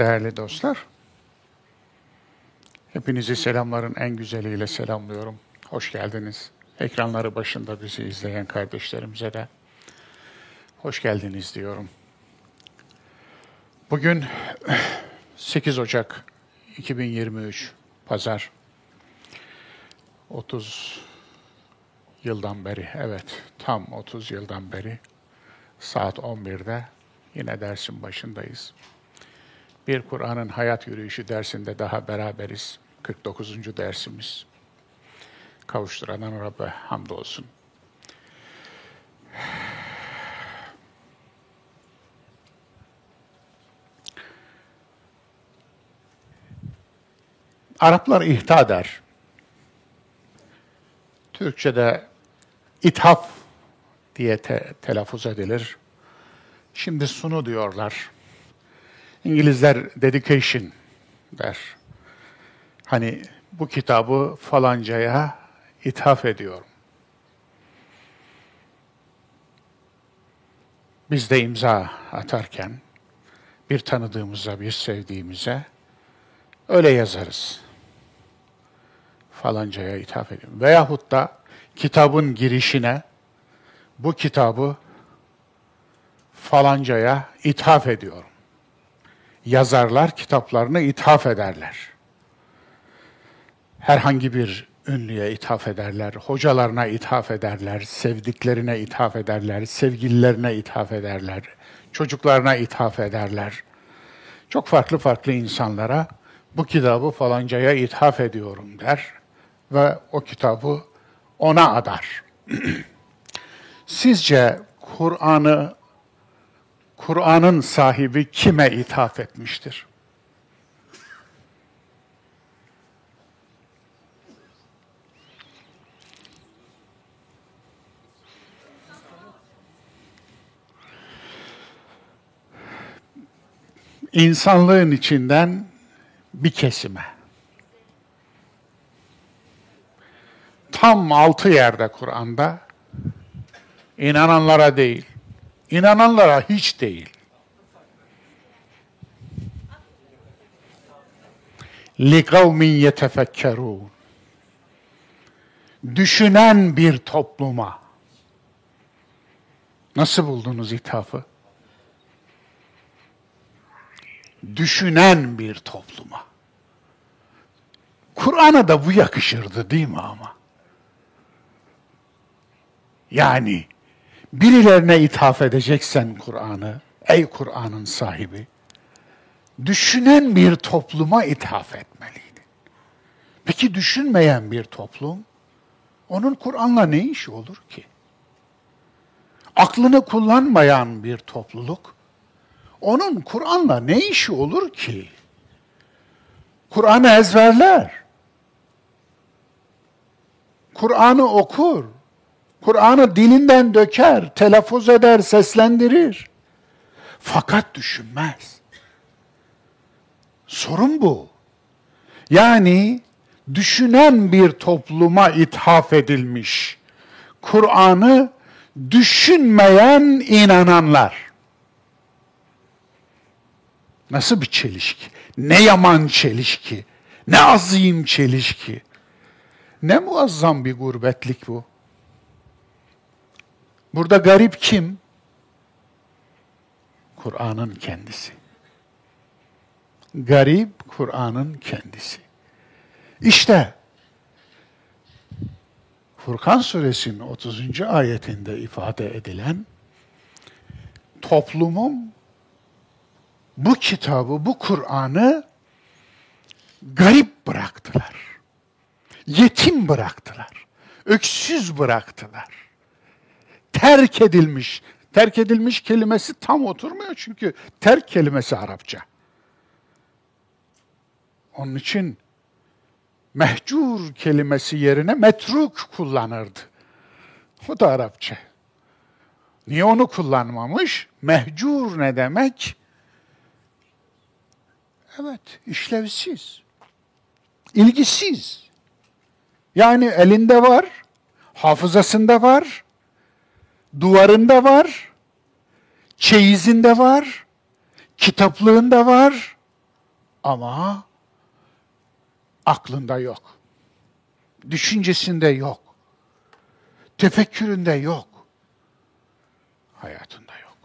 Değerli dostlar, hepinizi selamların en güzeliyle selamlıyorum. Hoş geldiniz. Ekranları başında bizi izleyen kardeşlerimize de hoş geldiniz diyorum. Bugün 8 Ocak 2023 Pazar 30 yıldan beri, evet tam 30 yıldan beri saat 11'de yine dersin başındayız. Bir Kur'an'ın hayat yürüyüşü dersinde daha beraberiz. 49. dersimiz. Kavuşturan Rabbe hamdolsun. Araplar ihta der. Türkçe'de ithaf diye te- telaffuz edilir. Şimdi sunu diyorlar. İngilizler dedication der. Hani bu kitabı falancaya ithaf ediyorum. Biz de imza atarken bir tanıdığımıza, bir sevdiğimize öyle yazarız. Falancaya ithaf ediyorum. Veyahut da kitabın girişine bu kitabı falancaya ithaf ediyorum yazarlar kitaplarını ithaf ederler. Herhangi bir ünlüye ithaf ederler, hocalarına ithaf ederler, sevdiklerine ithaf ederler, sevgililerine ithaf ederler, çocuklarına ithaf ederler. Çok farklı farklı insanlara bu kitabı falancaya ithaf ediyorum der ve o kitabı ona adar. Sizce Kur'an'ı Kur'an'ın sahibi kime ithaf etmiştir? İnsanlığın içinden bir kesime. Tam altı yerde Kur'an'da inananlara değil, İnananlara hiç değil. لِقَوْمٍ يَتَفَكَّرُونَ Düşünen bir topluma. Nasıl buldunuz ithafı? Düşünen bir topluma. Kur'an'a da bu yakışırdı değil mi ama? Yani birilerine ithaf edeceksen Kur'an'ı, ey Kur'an'ın sahibi, düşünen bir topluma ithaf etmeliydin. Peki düşünmeyen bir toplum, onun Kur'an'la ne işi olur ki? Aklını kullanmayan bir topluluk, onun Kur'an'la ne işi olur ki? Kur'an'ı ezberler. Kur'an'ı okur. Kur'an'ı dilinden döker, telaffuz eder, seslendirir. Fakat düşünmez. Sorun bu. Yani düşünen bir topluma ithaf edilmiş. Kur'an'ı düşünmeyen inananlar. Nasıl bir çelişki? Ne yaman çelişki? Ne azim çelişki? Ne muazzam bir gurbetlik bu. Burada garip kim? Kur'an'ın kendisi. Garip Kur'an'ın kendisi. İşte Furkan suresinin 30. ayetinde ifade edilen toplumun bu kitabı, bu Kur'an'ı garip bıraktılar. Yetim bıraktılar. Öksüz bıraktılar terk edilmiş. Terk edilmiş kelimesi tam oturmuyor çünkü terk kelimesi Arapça. Onun için mehcur kelimesi yerine metruk kullanırdı. O da Arapça. Niye onu kullanmamış? Mehcur ne demek? Evet, işlevsiz. ilgisiz. Yani elinde var, hafızasında var, duvarında var, çeyizinde var, kitaplığında var Ama aklında yok. Düşüncesinde yok. Tefekküründe yok. Hayatında yok.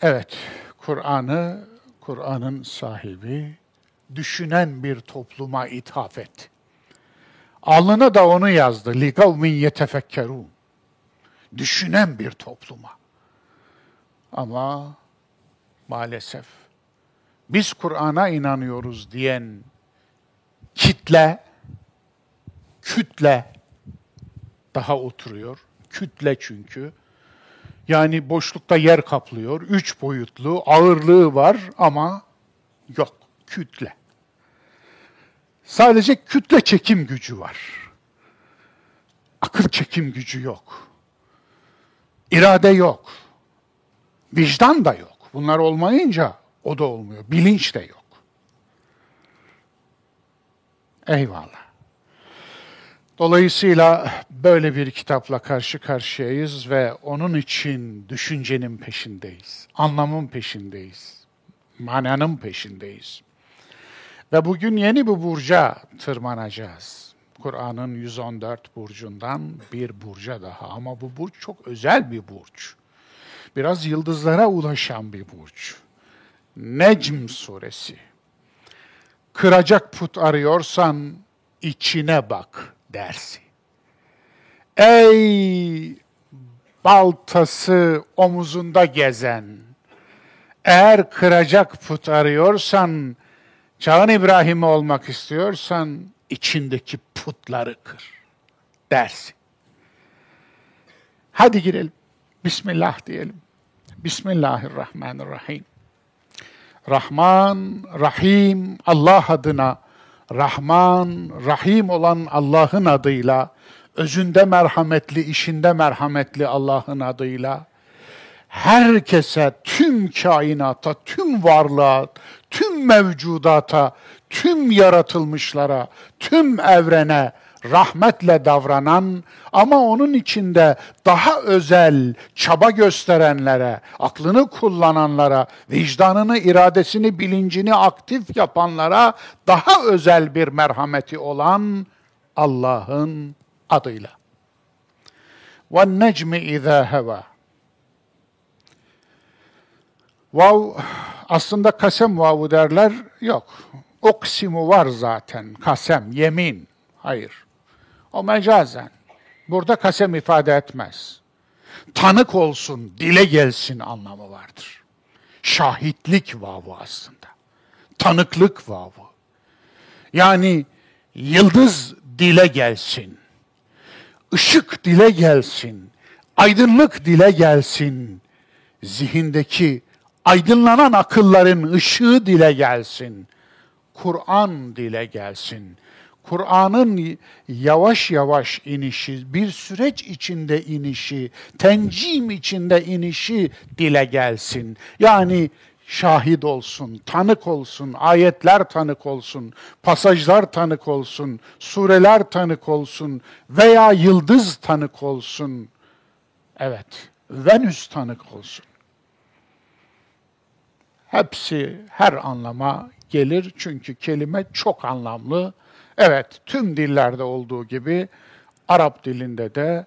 Evet, Kur'an'ı, Kur'an'ın sahibi düşünen bir topluma ithaf etti. Alnına da onu yazdı. لِقَوْمٍ يَتَفَكَّرُونَ Düşünen bir topluma. Ama maalesef biz Kur'an'a inanıyoruz diyen kitle, kütle daha oturuyor. Kütle çünkü. Yani boşlukta yer kaplıyor. Üç boyutlu, ağırlığı var ama yok. Kütle. Sadece kütle çekim gücü var. Akıl çekim gücü yok. İrade yok. Vicdan da yok. Bunlar olmayınca o da olmuyor. Bilinç de yok. Eyvallah. Dolayısıyla böyle bir kitapla karşı karşıyayız ve onun için düşüncenin peşindeyiz. Anlamın peşindeyiz. Mananın peşindeyiz. Ve bugün yeni bir burca tırmanacağız. Kur'an'ın 114 burcundan bir burca daha. Ama bu burç çok özel bir burç. Biraz yıldızlara ulaşan bir burç. Necm suresi. Kıracak put arıyorsan içine bak dersi. Ey baltası omuzunda gezen, eğer kıracak put arıyorsan, çağın İbrahim'i olmak istiyorsan, içindeki putları kır dersi. Hadi girelim. Bismillah diyelim. Bismillahirrahmanirrahim. Rahman, Rahim, Allah adına, Rahman, Rahim olan Allah'ın adıyla, özünde merhametli, işinde merhametli Allah'ın adıyla, herkese, tüm kainata, tüm varlığa, tüm mevcudata, tüm yaratılmışlara, tüm evrene rahmetle davranan ama onun içinde daha özel çaba gösterenlere, aklını kullananlara, vicdanını, iradesini, bilincini aktif yapanlara daha özel bir merhameti olan Allah'ın adıyla. Ve necmi izâ heva. Vav aslında kasem vavu derler. Yok. Oksimu var zaten. Kasem, yemin. Hayır. O mecazen. Burada kasem ifade etmez. Tanık olsun, dile gelsin anlamı vardır. Şahitlik vavu aslında. Tanıklık vavu. Yani yıldız dile gelsin. Işık dile gelsin. Aydınlık dile gelsin. Zihindeki aydınlanan akılların ışığı dile gelsin. Kur'an dile gelsin. Kur'an'ın yavaş yavaş inişi, bir süreç içinde inişi, tencim içinde inişi dile gelsin. Yani şahit olsun, tanık olsun, ayetler tanık olsun, pasajlar tanık olsun, sureler tanık olsun veya yıldız tanık olsun. Evet, Venüs tanık olsun. Hepsi her anlama gelir çünkü kelime çok anlamlı Evet, tüm dillerde olduğu gibi Arap dilinde de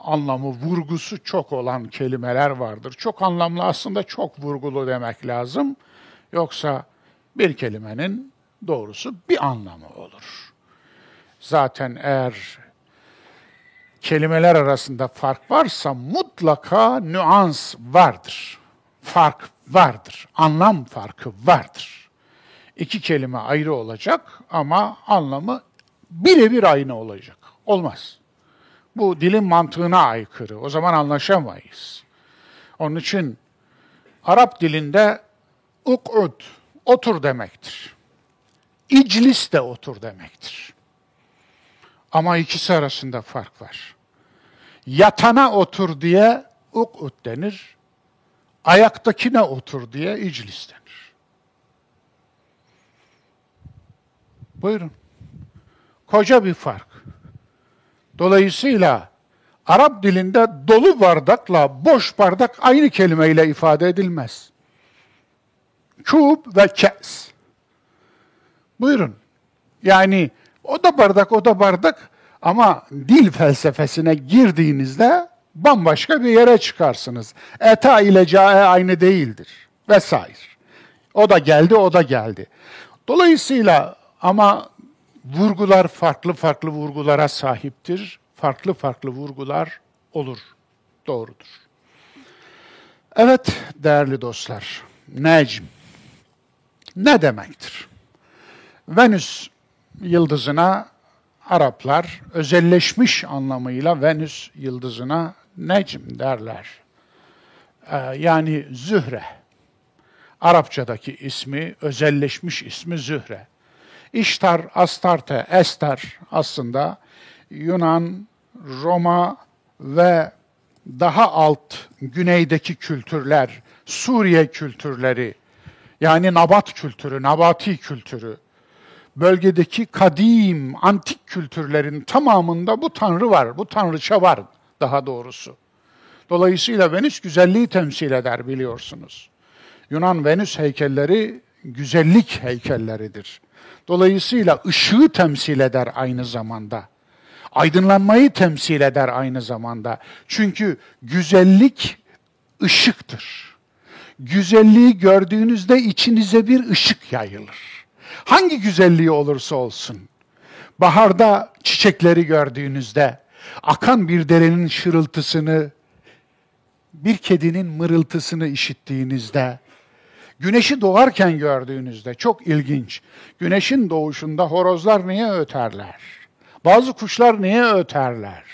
anlamı, vurgusu çok olan kelimeler vardır. Çok anlamlı aslında çok vurgulu demek lazım. Yoksa bir kelimenin doğrusu bir anlamı olur. Zaten eğer kelimeler arasında fark varsa mutlaka nüans vardır. Fark vardır. Anlam farkı vardır iki kelime ayrı olacak ama anlamı birebir aynı olacak. Olmaz. Bu dilin mantığına aykırı. O zaman anlaşamayız. Onun için Arap dilinde uk'ud, otur demektir. İclis de otur demektir. Ama ikisi arasında fark var. Yatana otur diye uk'ud denir. Ayaktakine otur diye iclis denir. Buyurun. Koca bir fark. Dolayısıyla Arap dilinde dolu bardakla boş bardak aynı kelimeyle ifade edilmez. Kub ve kes. Buyurun. Yani o da bardak, o da bardak ama dil felsefesine girdiğinizde bambaşka bir yere çıkarsınız. Eta ile cae aynı değildir vesaire. O da geldi, o da geldi. Dolayısıyla ama vurgular farklı farklı vurgulara sahiptir. Farklı farklı vurgular olur. Doğrudur. Evet değerli dostlar, Necm ne demektir? Venüs yıldızına Araplar özelleşmiş anlamıyla Venüs yıldızına Necm derler. Ee, yani Zühre. Arapçadaki ismi, özelleşmiş ismi Zühre. İştar, Astarte, Ester aslında Yunan, Roma ve daha alt güneydeki kültürler, Suriye kültürleri, yani nabat kültürü, nabati kültürü, bölgedeki kadim, antik kültürlerin tamamında bu tanrı var, bu tanrıça var daha doğrusu. Dolayısıyla Venüs güzelliği temsil eder biliyorsunuz. Yunan Venüs heykelleri güzellik heykelleridir. Dolayısıyla ışığı temsil eder aynı zamanda. Aydınlanmayı temsil eder aynı zamanda. Çünkü güzellik ışıktır. Güzelliği gördüğünüzde içinize bir ışık yayılır. Hangi güzelliği olursa olsun. Baharda çiçekleri gördüğünüzde, akan bir derenin şırıltısını, bir kedinin mırıltısını işittiğinizde, güneşi doğarken gördüğünüzde çok ilginç. Güneşin doğuşunda horozlar niye öterler? Bazı kuşlar niye öterler?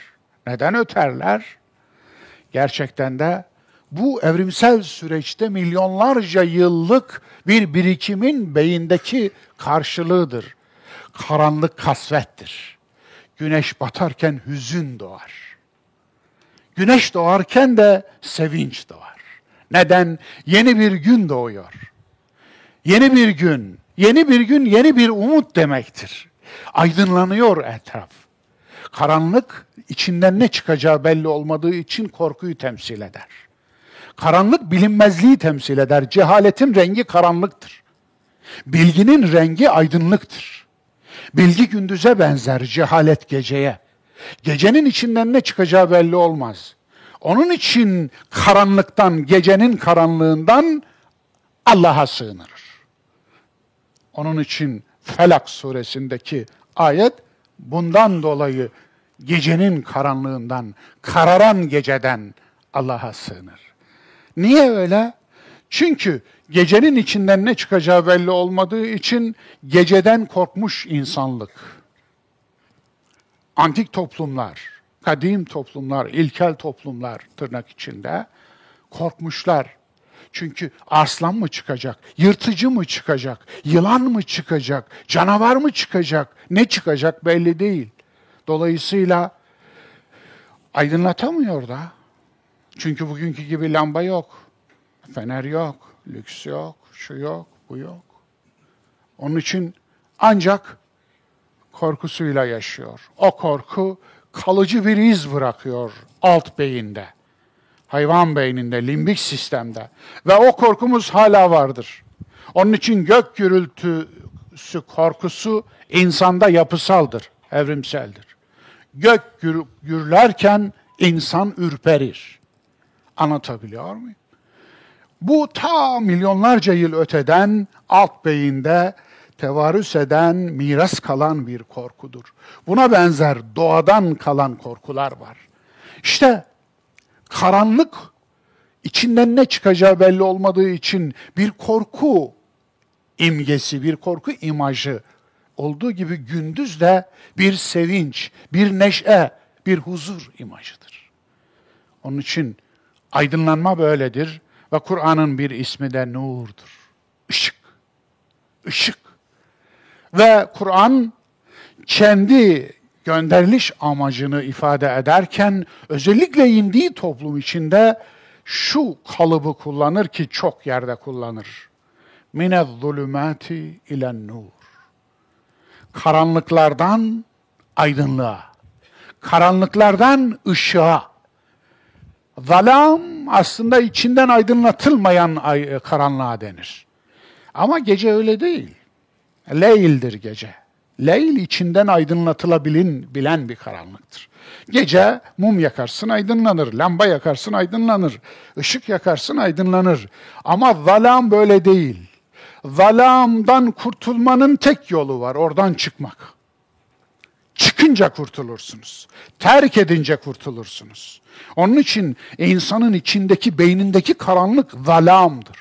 Neden öterler? Gerçekten de bu evrimsel süreçte milyonlarca yıllık bir birikimin beyindeki karşılığıdır. Karanlık kasvettir. Güneş batarken hüzün doğar. Güneş doğarken de sevinç doğar. Neden? Yeni bir gün doğuyor. Yeni bir gün, yeni bir gün, yeni bir umut demektir. Aydınlanıyor etraf. Karanlık içinden ne çıkacağı belli olmadığı için korkuyu temsil eder. Karanlık bilinmezliği temsil eder. Cehaletin rengi karanlıktır. Bilginin rengi aydınlıktır. Bilgi gündüze benzer, cehalet geceye. Gecenin içinden ne çıkacağı belli olmaz. Onun için karanlıktan, gecenin karanlığından Allah'a sığınır. Onun için Felak suresindeki ayet bundan dolayı gecenin karanlığından, kararan geceden Allah'a sığınır. Niye öyle? Çünkü gecenin içinden ne çıkacağı belli olmadığı için geceden korkmuş insanlık. Antik toplumlar, kadim toplumlar, ilkel toplumlar tırnak içinde korkmuşlar. Çünkü aslan mı çıkacak, yırtıcı mı çıkacak, yılan mı çıkacak, canavar mı çıkacak, ne çıkacak belli değil. Dolayısıyla aydınlatamıyor da. Çünkü bugünkü gibi lamba yok, fener yok, lüks yok, şu yok, bu yok. Onun için ancak korkusuyla yaşıyor. O korku kalıcı bir iz bırakıyor alt beyinde. Hayvan beyninde, limbik sistemde. Ve o korkumuz hala vardır. Onun için gök gürültüsü korkusu insanda yapısaldır, evrimseldir. Gök gür, gürlerken insan ürperir. Anlatabiliyor muyum? Bu ta milyonlarca yıl öteden alt beyinde tevarüs eden, miras kalan bir korkudur. Buna benzer doğadan kalan korkular var. İşte karanlık içinden ne çıkacağı belli olmadığı için bir korku imgesi, bir korku imajı olduğu gibi gündüz de bir sevinç, bir neşe, bir huzur imajıdır. Onun için aydınlanma böyledir ve Kur'an'ın bir ismi de nurdur. Işık. Işık. Ve Kur'an kendi gönderiliş amacını ifade ederken özellikle indiği toplum içinde şu kalıbı kullanır ki çok yerde kullanır. Minez zulümati ilen nur. Karanlıklardan aydınlığa, karanlıklardan ışığa. Zalam aslında içinden aydınlatılmayan karanlığa denir. Ama gece öyle değil. Leyldir gece. Leyl içinden aydınlatılabilen bilen bir karanlıktır. Gece mum yakarsın aydınlanır, lamba yakarsın aydınlanır, ışık yakarsın aydınlanır. Ama zalam böyle değil. Zalamdan kurtulmanın tek yolu var, oradan çıkmak. Çıkınca kurtulursunuz. Terk edince kurtulursunuz. Onun için insanın içindeki, beynindeki karanlık zalamdır.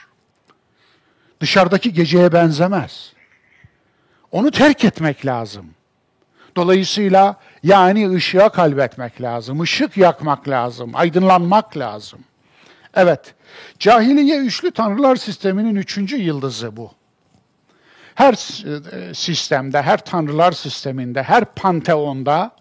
Dışarıdaki geceye benzemez. Onu terk etmek lazım. Dolayısıyla yani ışığa kalbetmek lazım, ışık yakmak lazım, aydınlanmak lazım. Evet, cahiliye üçlü tanrılar sisteminin üçüncü yıldızı bu. Her e, sistemde, her tanrılar sisteminde, her panteonda,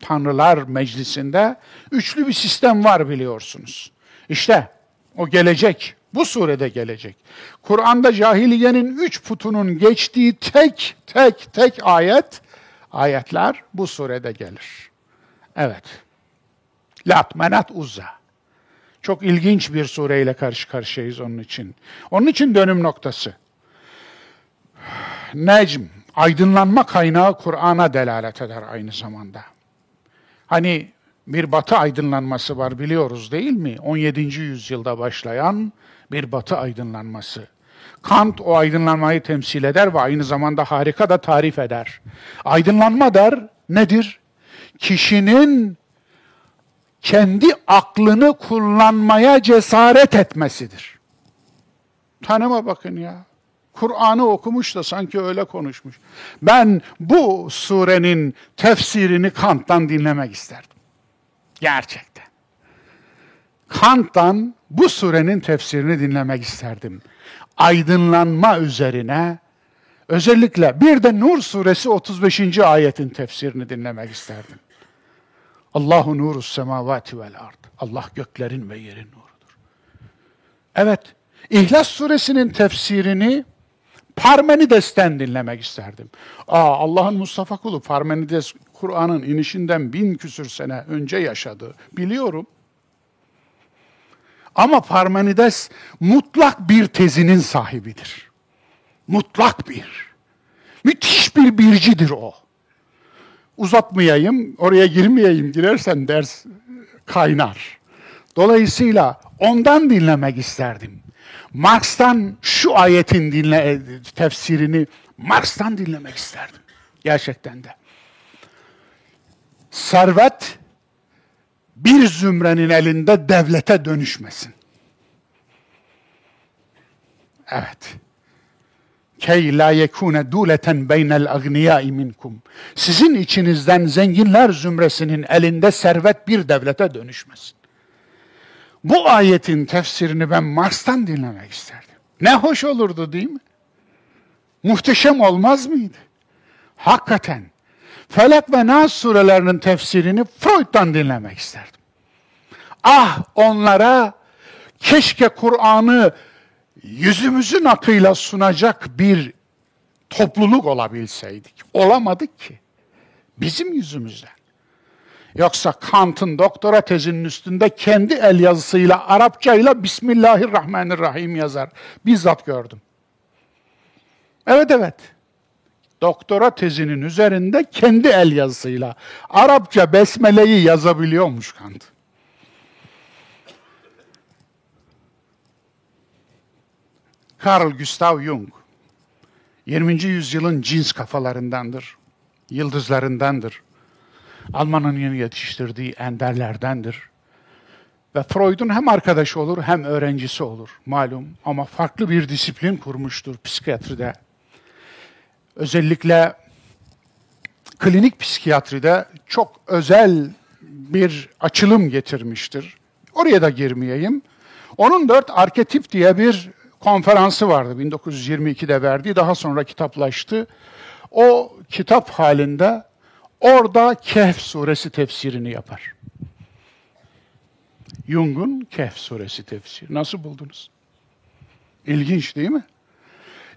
tanrılar meclisinde üçlü bir sistem var biliyorsunuz. İşte o gelecek, bu surede gelecek. Kur'an'da cahiliyenin üç putunun geçtiği tek tek tek ayet, ayetler bu surede gelir. Evet. Lat, Menat, Uzza. Çok ilginç bir sureyle karşı karşıyayız onun için. Onun için dönüm noktası. Necm, aydınlanma kaynağı Kur'an'a delalet eder aynı zamanda. Hani bir batı aydınlanması var biliyoruz değil mi? 17. yüzyılda başlayan bir batı aydınlanması. Kant o aydınlanmayı temsil eder ve aynı zamanda harika da tarif eder. Aydınlanma der nedir? Kişinin kendi aklını kullanmaya cesaret etmesidir. Tanıma bakın ya. Kur'an'ı okumuş da sanki öyle konuşmuş. Ben bu surenin tefsirini Kant'tan dinlemek isterdim. Gerçekten. Kant'tan bu surenin tefsirini dinlemek isterdim. Aydınlanma üzerine özellikle bir de Nur suresi 35. ayetin tefsirini dinlemek isterdim. Allahu nuru semavati vel ard. Allah göklerin ve yerin nurudur. Evet, İhlas suresinin tefsirini Parmenides'ten dinlemek isterdim. Aa, Allah'ın Mustafa kulu Parmenides Kur'an'ın inişinden bin küsür sene önce yaşadı. Biliyorum. Ama Parmenides mutlak bir tezinin sahibidir. Mutlak bir. Müthiş bir bircidir o. Uzatmayayım, oraya girmeyeyim. Girersen ders kaynar. Dolayısıyla ondan dinlemek isterdim. Marx'tan şu ayetin dinle, tefsirini Marx'tan dinlemek isterdim. Gerçekten de. Servet bir zümrenin elinde devlete dönüşmesin. Evet. Key la yekune duleten beynel agniyai minkum. Sizin içinizden zenginler zümresinin elinde servet bir devlete dönüşmesin. Bu ayetin tefsirini ben Mars'tan dinlemek isterdim. Ne hoş olurdu değil mi? Muhteşem olmaz mıydı? Hakikaten. Felak ve Nas surelerinin tefsirini Freud'dan dinlemek isterdim. Ah onlara keşke Kur'an'ı yüzümüzün akıyla sunacak bir topluluk olabilseydik. Olamadık ki. Bizim yüzümüzden. Yoksa Kant'ın doktora tezinin üstünde kendi el yazısıyla Arapçayla Bismillahirrahmanirrahim yazar. Bizzat gördüm. Evet evet. Doktora tezinin üzerinde kendi el yazısıyla Arapça besmeleyi yazabiliyormuş Kant. Carl Gustav Jung 20. yüzyılın cins kafalarındandır, yıldızlarındandır. Alman'ın yetiştirdiği enderlerdendir. Ve Freud'un hem arkadaşı olur hem öğrencisi olur malum ama farklı bir disiplin kurmuştur psikiyatride. Özellikle klinik psikiyatride çok özel bir açılım getirmiştir. Oraya da girmeyeyim. Onun dört arketip diye bir konferansı vardı 1922'de verdiği, daha sonra kitaplaştı. O kitap halinde Orada Kehf suresi tefsirini yapar. Jung'un Kehf suresi tefsiri. Nasıl buldunuz? İlginç değil mi?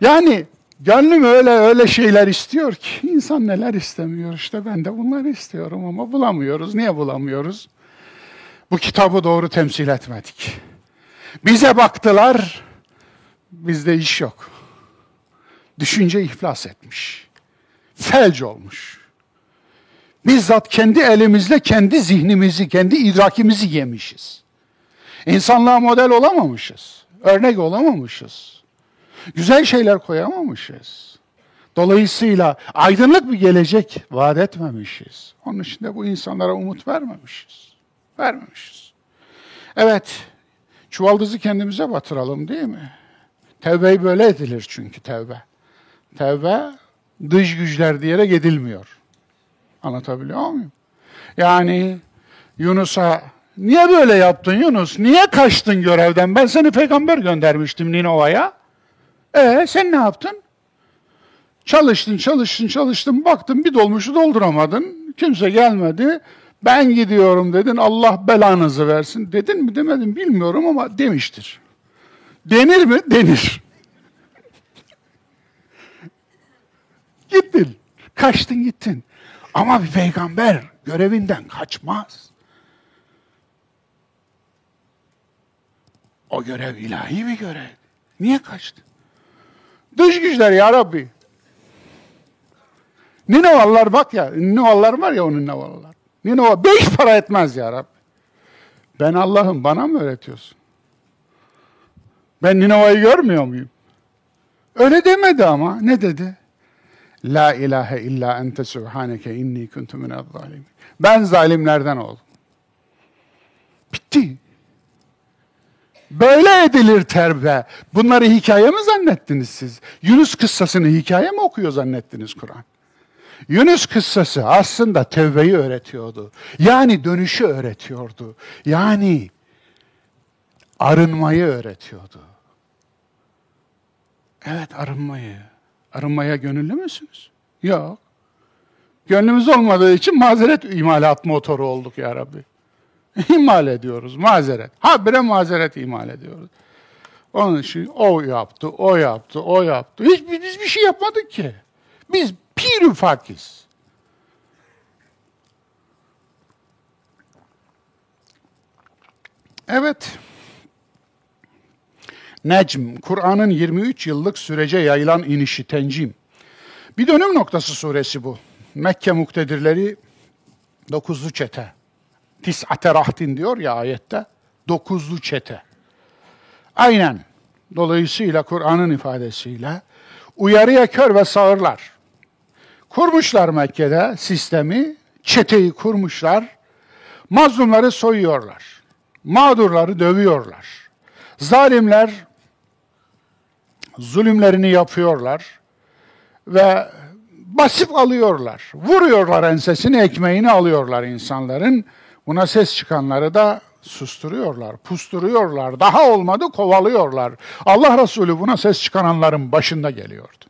Yani gönlüm öyle öyle şeyler istiyor ki insan neler istemiyor işte ben de bunları istiyorum ama bulamıyoruz. Niye bulamıyoruz? Bu kitabı doğru temsil etmedik. Bize baktılar, bizde iş yok. Düşünce iflas etmiş. Felç olmuş. Bizzat kendi elimizle kendi zihnimizi, kendi idrakimizi yemişiz. İnsanlığa model olamamışız. Örnek olamamışız. Güzel şeyler koyamamışız. Dolayısıyla aydınlık bir gelecek vaat etmemişiz. Onun için de bu insanlara umut vermemişiz. Vermemişiz. Evet, çuvaldızı kendimize batıralım değil mi? Tevbe böyle edilir çünkü tevbe. Tevbe dış güçler diyerek edilmiyor. Anlatabiliyor muyum? Yani Yunus'a niye böyle yaptın Yunus? Niye kaçtın görevden? Ben seni peygamber göndermiştim Ninova'ya. E sen ne yaptın? Çalıştın, çalıştın, çalıştın, baktın bir dolmuşu dolduramadın. Kimse gelmedi. Ben gidiyorum dedin, Allah belanızı versin. Dedin mi demedin bilmiyorum ama demiştir. Denir mi? Denir. gittin, kaçtın gittin. Ama bir peygamber görevinden kaçmaz. O görev ilahi bir görev. Niye kaçtı? Dış güçler ya Rabbi. Ninovalılar bak ya, Ninovalılar var ya onun Ninovalılar. Ninova beş para etmez ya Rabbi. Ben Allah'ım bana mı öğretiyorsun? Ben Ninova'yı görmüyor muyum? Öyle demedi ama. Ne dedi? La ilahe illa ente subhaneke inni kuntu minel zalimin. Ben zalimlerden oldum. Bitti. Böyle edilir terbe. Bunları hikaye mi zannettiniz siz? Yunus kıssasını hikaye mi okuyor zannettiniz Kur'an? Yunus kıssası aslında tevbeyi öğretiyordu. Yani dönüşü öğretiyordu. Yani arınmayı öğretiyordu. Evet arınmayı. Arınmaya gönüllü müsünüz? Yok. Gönlümüz olmadığı için mazeret imalat motoru olduk ya Rabbi. İmal ediyoruz mazeret. Habire mazeret imal ediyoruz. Onun için o yaptı, o yaptı, o yaptı. Hiç biz bir şey yapmadık ki. Biz pir ufakiz. Evet. Necm, Kur'an'ın 23 yıllık sürece yayılan inişi, tencim. Bir dönüm noktası suresi bu. Mekke muktedirleri dokuzlu çete. Tis'ate rahtin diyor ya ayette. Dokuzlu çete. Aynen. Dolayısıyla Kur'an'ın ifadesiyle uyarıya kör ve sağırlar. Kurmuşlar Mekke'de sistemi, çeteyi kurmuşlar. Mazlumları soyuyorlar. Mağdurları dövüyorlar. Zalimler zulümlerini yapıyorlar ve basıp alıyorlar. Vuruyorlar ensesini, ekmeğini alıyorlar insanların. Buna ses çıkanları da susturuyorlar, pusturuyorlar. Daha olmadı kovalıyorlar. Allah Resulü buna ses çıkananların başında geliyordu.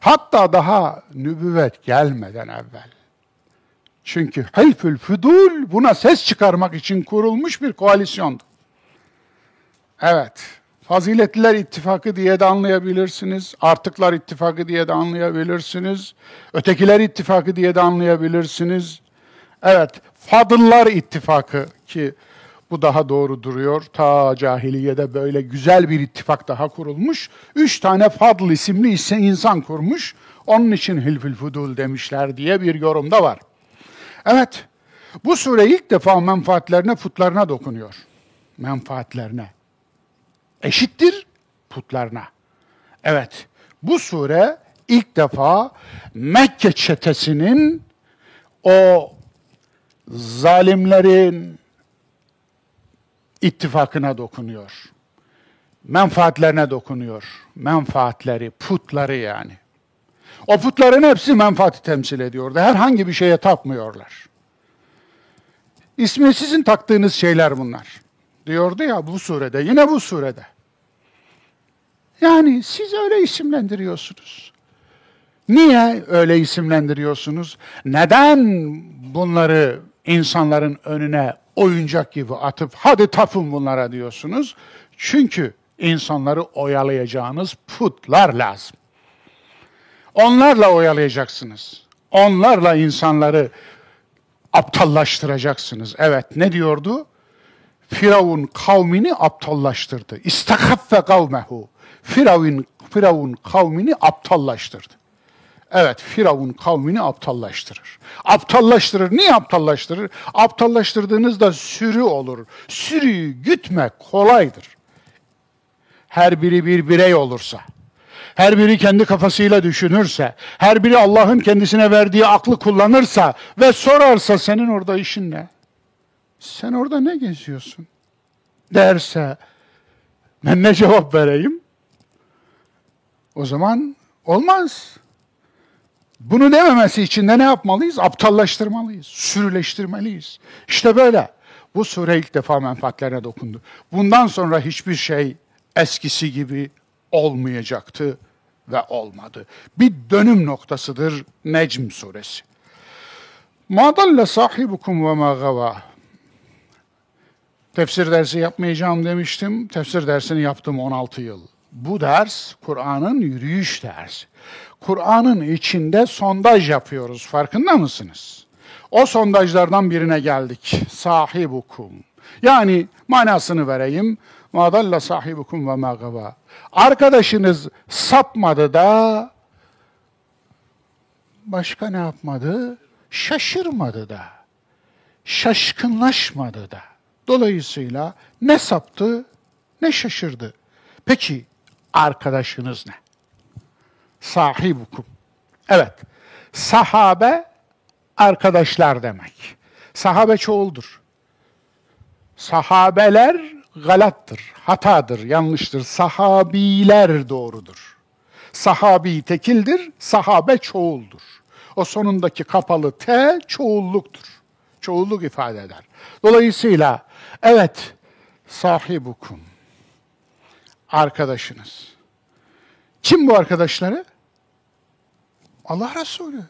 Hatta daha nübüvvet gelmeden evvel. Çünkü Hilfül Fudul buna ses çıkarmak için kurulmuş bir koalisyondu. Evet, Faziletliler ittifakı diye de anlayabilirsiniz. Artıklar ittifakı diye de anlayabilirsiniz. Ötekiler ittifakı diye de anlayabilirsiniz. Evet, Fadıllar ittifakı ki bu daha doğru duruyor. Ta cahiliyede böyle güzel bir ittifak daha kurulmuş. Üç tane Fadl isimli ise insan kurmuş. Onun için Hilfül Fudul demişler diye bir yorum da var. Evet, bu sure ilk defa menfaatlerine, putlarına dokunuyor. Menfaatlerine eşittir putlarına. Evet, bu sure ilk defa Mekke çetesinin o zalimlerin ittifakına dokunuyor. Menfaatlerine dokunuyor. Menfaatleri, putları yani. O putların hepsi menfaati temsil ediyordu. Herhangi bir şeye tapmıyorlar. İsmi sizin taktığınız şeyler bunlar diyordu ya bu surede, yine bu surede. Yani siz öyle isimlendiriyorsunuz. Niye öyle isimlendiriyorsunuz? Neden bunları insanların önüne oyuncak gibi atıp hadi tapın bunlara diyorsunuz? Çünkü insanları oyalayacağınız putlar lazım. Onlarla oyalayacaksınız. Onlarla insanları aptallaştıracaksınız. Evet ne diyordu? Firavun kavmini aptallaştırdı. İstakaffe kavmehu. Firavun, Firavun kavmini aptallaştırdı. Evet, Firavun kavmini aptallaştırır. Aptallaştırır. Niye aptallaştırır? Aptallaştırdığınızda sürü olur. Sürüyü gütmek kolaydır. Her biri bir birey olursa, her biri kendi kafasıyla düşünürse, her biri Allah'ın kendisine verdiği aklı kullanırsa ve sorarsa senin orada işin ne? Sen orada ne geziyorsun? Derse ben ne cevap vereyim? O zaman olmaz. Bunu dememesi için de ne yapmalıyız? Aptallaştırmalıyız, sürüleştirmeliyiz. İşte böyle. Bu sure ilk defa menfaatlerine dokundu. Bundan sonra hiçbir şey eskisi gibi olmayacaktı ve olmadı. Bir dönüm noktasıdır Necm suresi. Ma dalle sahibukum ve ma gava. Tefsir dersi yapmayacağım demiştim. Tefsir dersini yaptım 16 yıl. Bu ders Kur'an'ın yürüyüş dersi. Kur'an'ın içinde sondaj yapıyoruz. Farkında mısınız? O sondajlardan birine geldik. Sahibukum. Yani manasını vereyim. Madalla sahibukum ve magava. Arkadaşınız sapmadı da başka ne yapmadı? Şaşırmadı da. Şaşkınlaşmadı da. Dolayısıyla ne saptı ne şaşırdı. Peki arkadaşınız ne? Sahibukum. Evet. Sahabe arkadaşlar demek. Sahabe çoğuldur. Sahabeler galattır, hatadır, yanlıştır. Sahabiler doğrudur. Sahabi tekildir, sahabe çoğuldur. O sonundaki kapalı T çoğulluktur. Çoğulluk ifade eder. Dolayısıyla evet sahibukum arkadaşınız. Kim bu arkadaşları? Allah Resulü.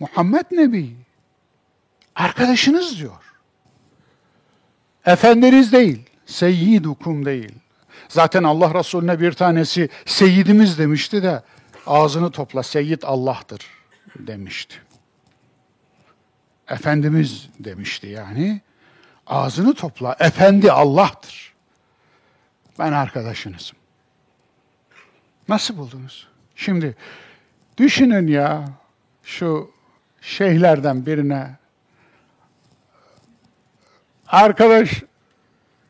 Muhammed Nebi. Arkadaşınız diyor. Efendiniz değil, seyyidukum değil. Zaten Allah Resulüne bir tanesi seyyidimiz demişti de ağzını topla seyyid Allah'tır demişti. Efendimiz demişti yani. Ağzını topla, efendi Allah'tır. Ben arkadaşınızım. Nasıl buldunuz? Şimdi düşünün ya şu şeyhlerden birine arkadaş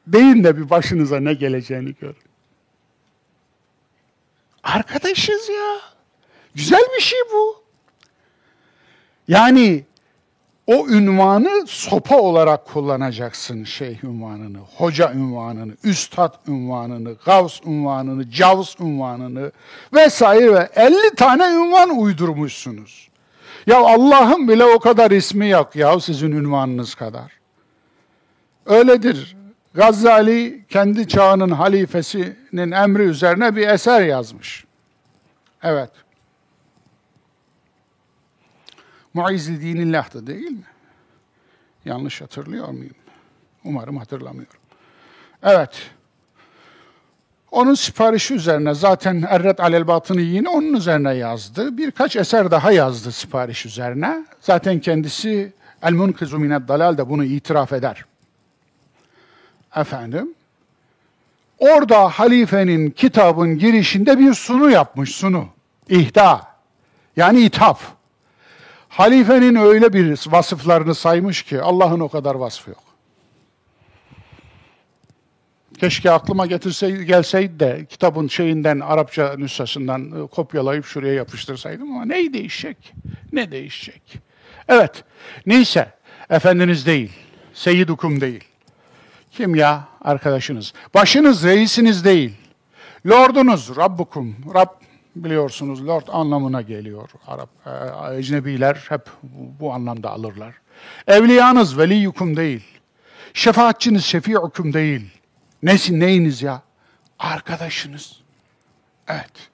deyin de bir başınıza ne geleceğini gör. Arkadaşız ya. Güzel bir şey bu. Yani o ünvanı sopa olarak kullanacaksın şeyh ünvanını, hoca ünvanını, üstad ünvanını, gavs ünvanını, cavs ünvanını vesaire ve 50 tane ünvan uydurmuşsunuz. Ya Allah'ın bile o kadar ismi yok ya sizin ünvanınız kadar. Öyledir. Gazali kendi çağının halifesinin emri üzerine bir eser yazmış. Evet. Muizz-i Dinillah'tı değil mi? Yanlış hatırlıyor muyum? Umarım hatırlamıyorum. Evet. Onun siparişi üzerine zaten Erret Alel Batını yine onun üzerine yazdı. Birkaç eser daha yazdı sipariş üzerine. Zaten kendisi El Munkizu Mined Dalal da bunu itiraf eder. Efendim, orada halifenin kitabın girişinde bir sunu yapmış, sunu. İhda, yani ithaf. Halifenin öyle bir vasıflarını saymış ki Allah'ın o kadar vasfı yok. Keşke aklıma getirseydi, gelseydi de kitabın şeyinden, Arapça nüshasından e, kopyalayıp şuraya yapıştırsaydım ama ne değişecek? Ne değişecek? Evet, neyse, efendiniz değil, seyyidukum değil. Kim ya? Arkadaşınız. Başınız reisiniz değil. Lordunuz, Rabbukum. Rab biliyorsunuz Lord anlamına geliyor. Arap e, ecnebiler hep bu anlamda alırlar. Evliyanız veliyukum değil. Şefaatçiniz şefiukum değil. Nesin neyiniz ya? Arkadaşınız. Evet.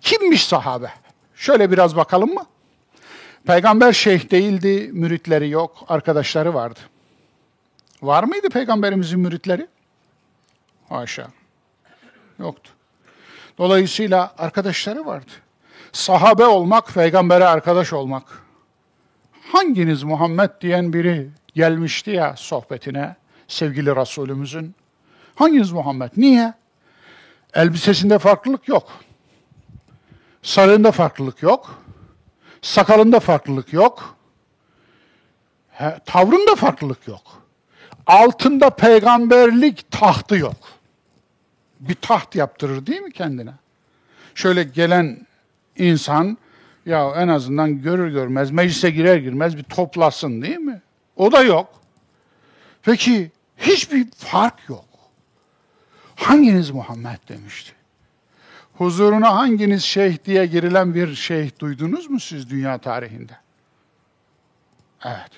Kimmiş sahabe? Şöyle biraz bakalım mı? Peygamber şeyh değildi, müritleri yok, arkadaşları vardı. Var mıydı peygamberimizin müritleri? Haşa. Yoktu. Dolayısıyla arkadaşları vardı. Sahabe olmak, peygambere arkadaş olmak. Hanginiz Muhammed diyen biri gelmişti ya sohbetine sevgili Resulümüzün? Hanginiz Muhammed? Niye? Elbisesinde farklılık yok. Sarığında farklılık yok. Sakalında farklılık yok. He, tavrında farklılık yok. Altında peygamberlik tahtı yok. Bir taht yaptırır değil mi kendine? Şöyle gelen insan ya en azından görür görmez meclise girer girmez bir toplasın değil mi? O da yok. Peki hiçbir fark yok. Hanginiz Muhammed demişti? Huzuruna hanginiz şeyh diye girilen bir şeyh duydunuz mu siz dünya tarihinde? Evet.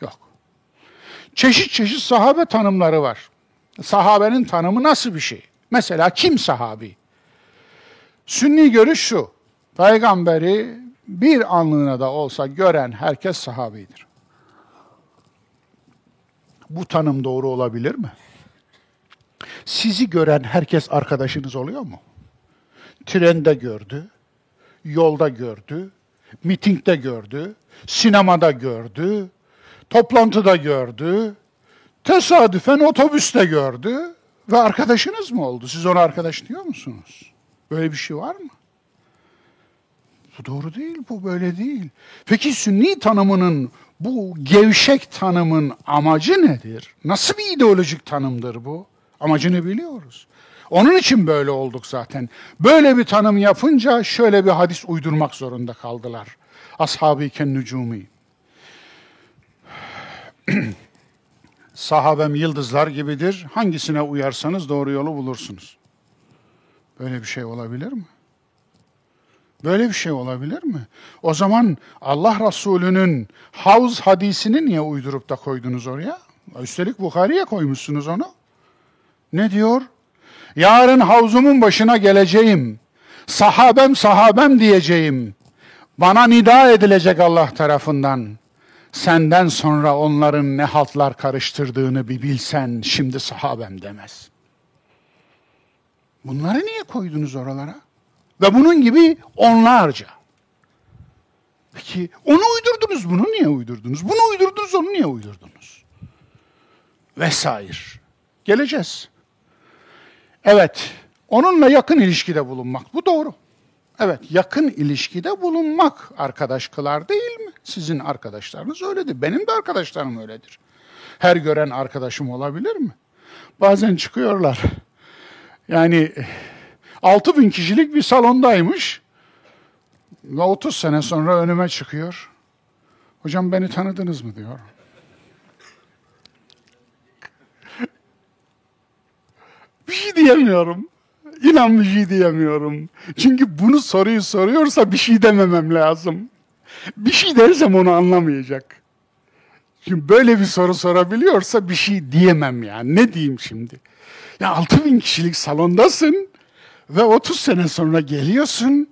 Yok. Çeşit çeşit sahabe tanımları var. Sahabenin tanımı nasıl bir şey? Mesela kim sahabi? Sünni görüş şu. Peygamberi bir anlığına da olsa gören herkes sahabidir. Bu tanım doğru olabilir mi? Sizi gören herkes arkadaşınız oluyor mu? Trende gördü, yolda gördü, mitingde gördü, sinemada gördü, toplantıda gördü, tesadüfen otobüste gördü ve arkadaşınız mı oldu? Siz ona arkadaş diyor musunuz? Böyle bir şey var mı? Bu doğru değil, bu böyle değil. Peki sünni tanımının, bu gevşek tanımın amacı nedir? Nasıl bir ideolojik tanımdır bu? Amacını biliyoruz. Onun için böyle olduk zaten. Böyle bir tanım yapınca şöyle bir hadis uydurmak zorunda kaldılar. Ashab-ı iken nücumi. Sahabem yıldızlar gibidir. Hangisine uyarsanız doğru yolu bulursunuz. Böyle bir şey olabilir mi? Böyle bir şey olabilir mi? O zaman Allah Resulü'nün havz hadisini niye uydurup da koydunuz oraya? Üstelik Bukhari'ye koymuşsunuz onu. Ne diyor? Yarın havzumun başına geleceğim. Sahabem sahabem diyeceğim. Bana nida edilecek Allah tarafından. Senden sonra onların ne haltlar karıştırdığını bir bilsen şimdi sahabem demez. Bunları niye koydunuz oralara? Ve bunun gibi onlarca. Peki onu uydurdunuz, bunu niye uydurdunuz? Bunu uydurdunuz, onu niye uydurdunuz? Vesaire. Geleceğiz. Evet, onunla yakın ilişkide bulunmak. Bu doğru. Evet, yakın ilişkide bulunmak arkadaş kılar değil? Sizin arkadaşlarınız öyledir. Benim de arkadaşlarım öyledir. Her gören arkadaşım olabilir mi? Bazen çıkıyorlar. Yani 6 bin kişilik bir salondaymış. Ve 30 sene sonra önüme çıkıyor. Hocam beni tanıdınız mı diyor. bir şey diyemiyorum. İnan bir şey diyemiyorum. Çünkü bunu soruyu soruyorsa bir şey dememem lazım. Bir şey dersem onu anlamayacak. Şimdi böyle bir soru sorabiliyorsa bir şey diyemem yani. Ne diyeyim şimdi? Ya 6 bin kişilik salondasın ve 30 sene sonra geliyorsun.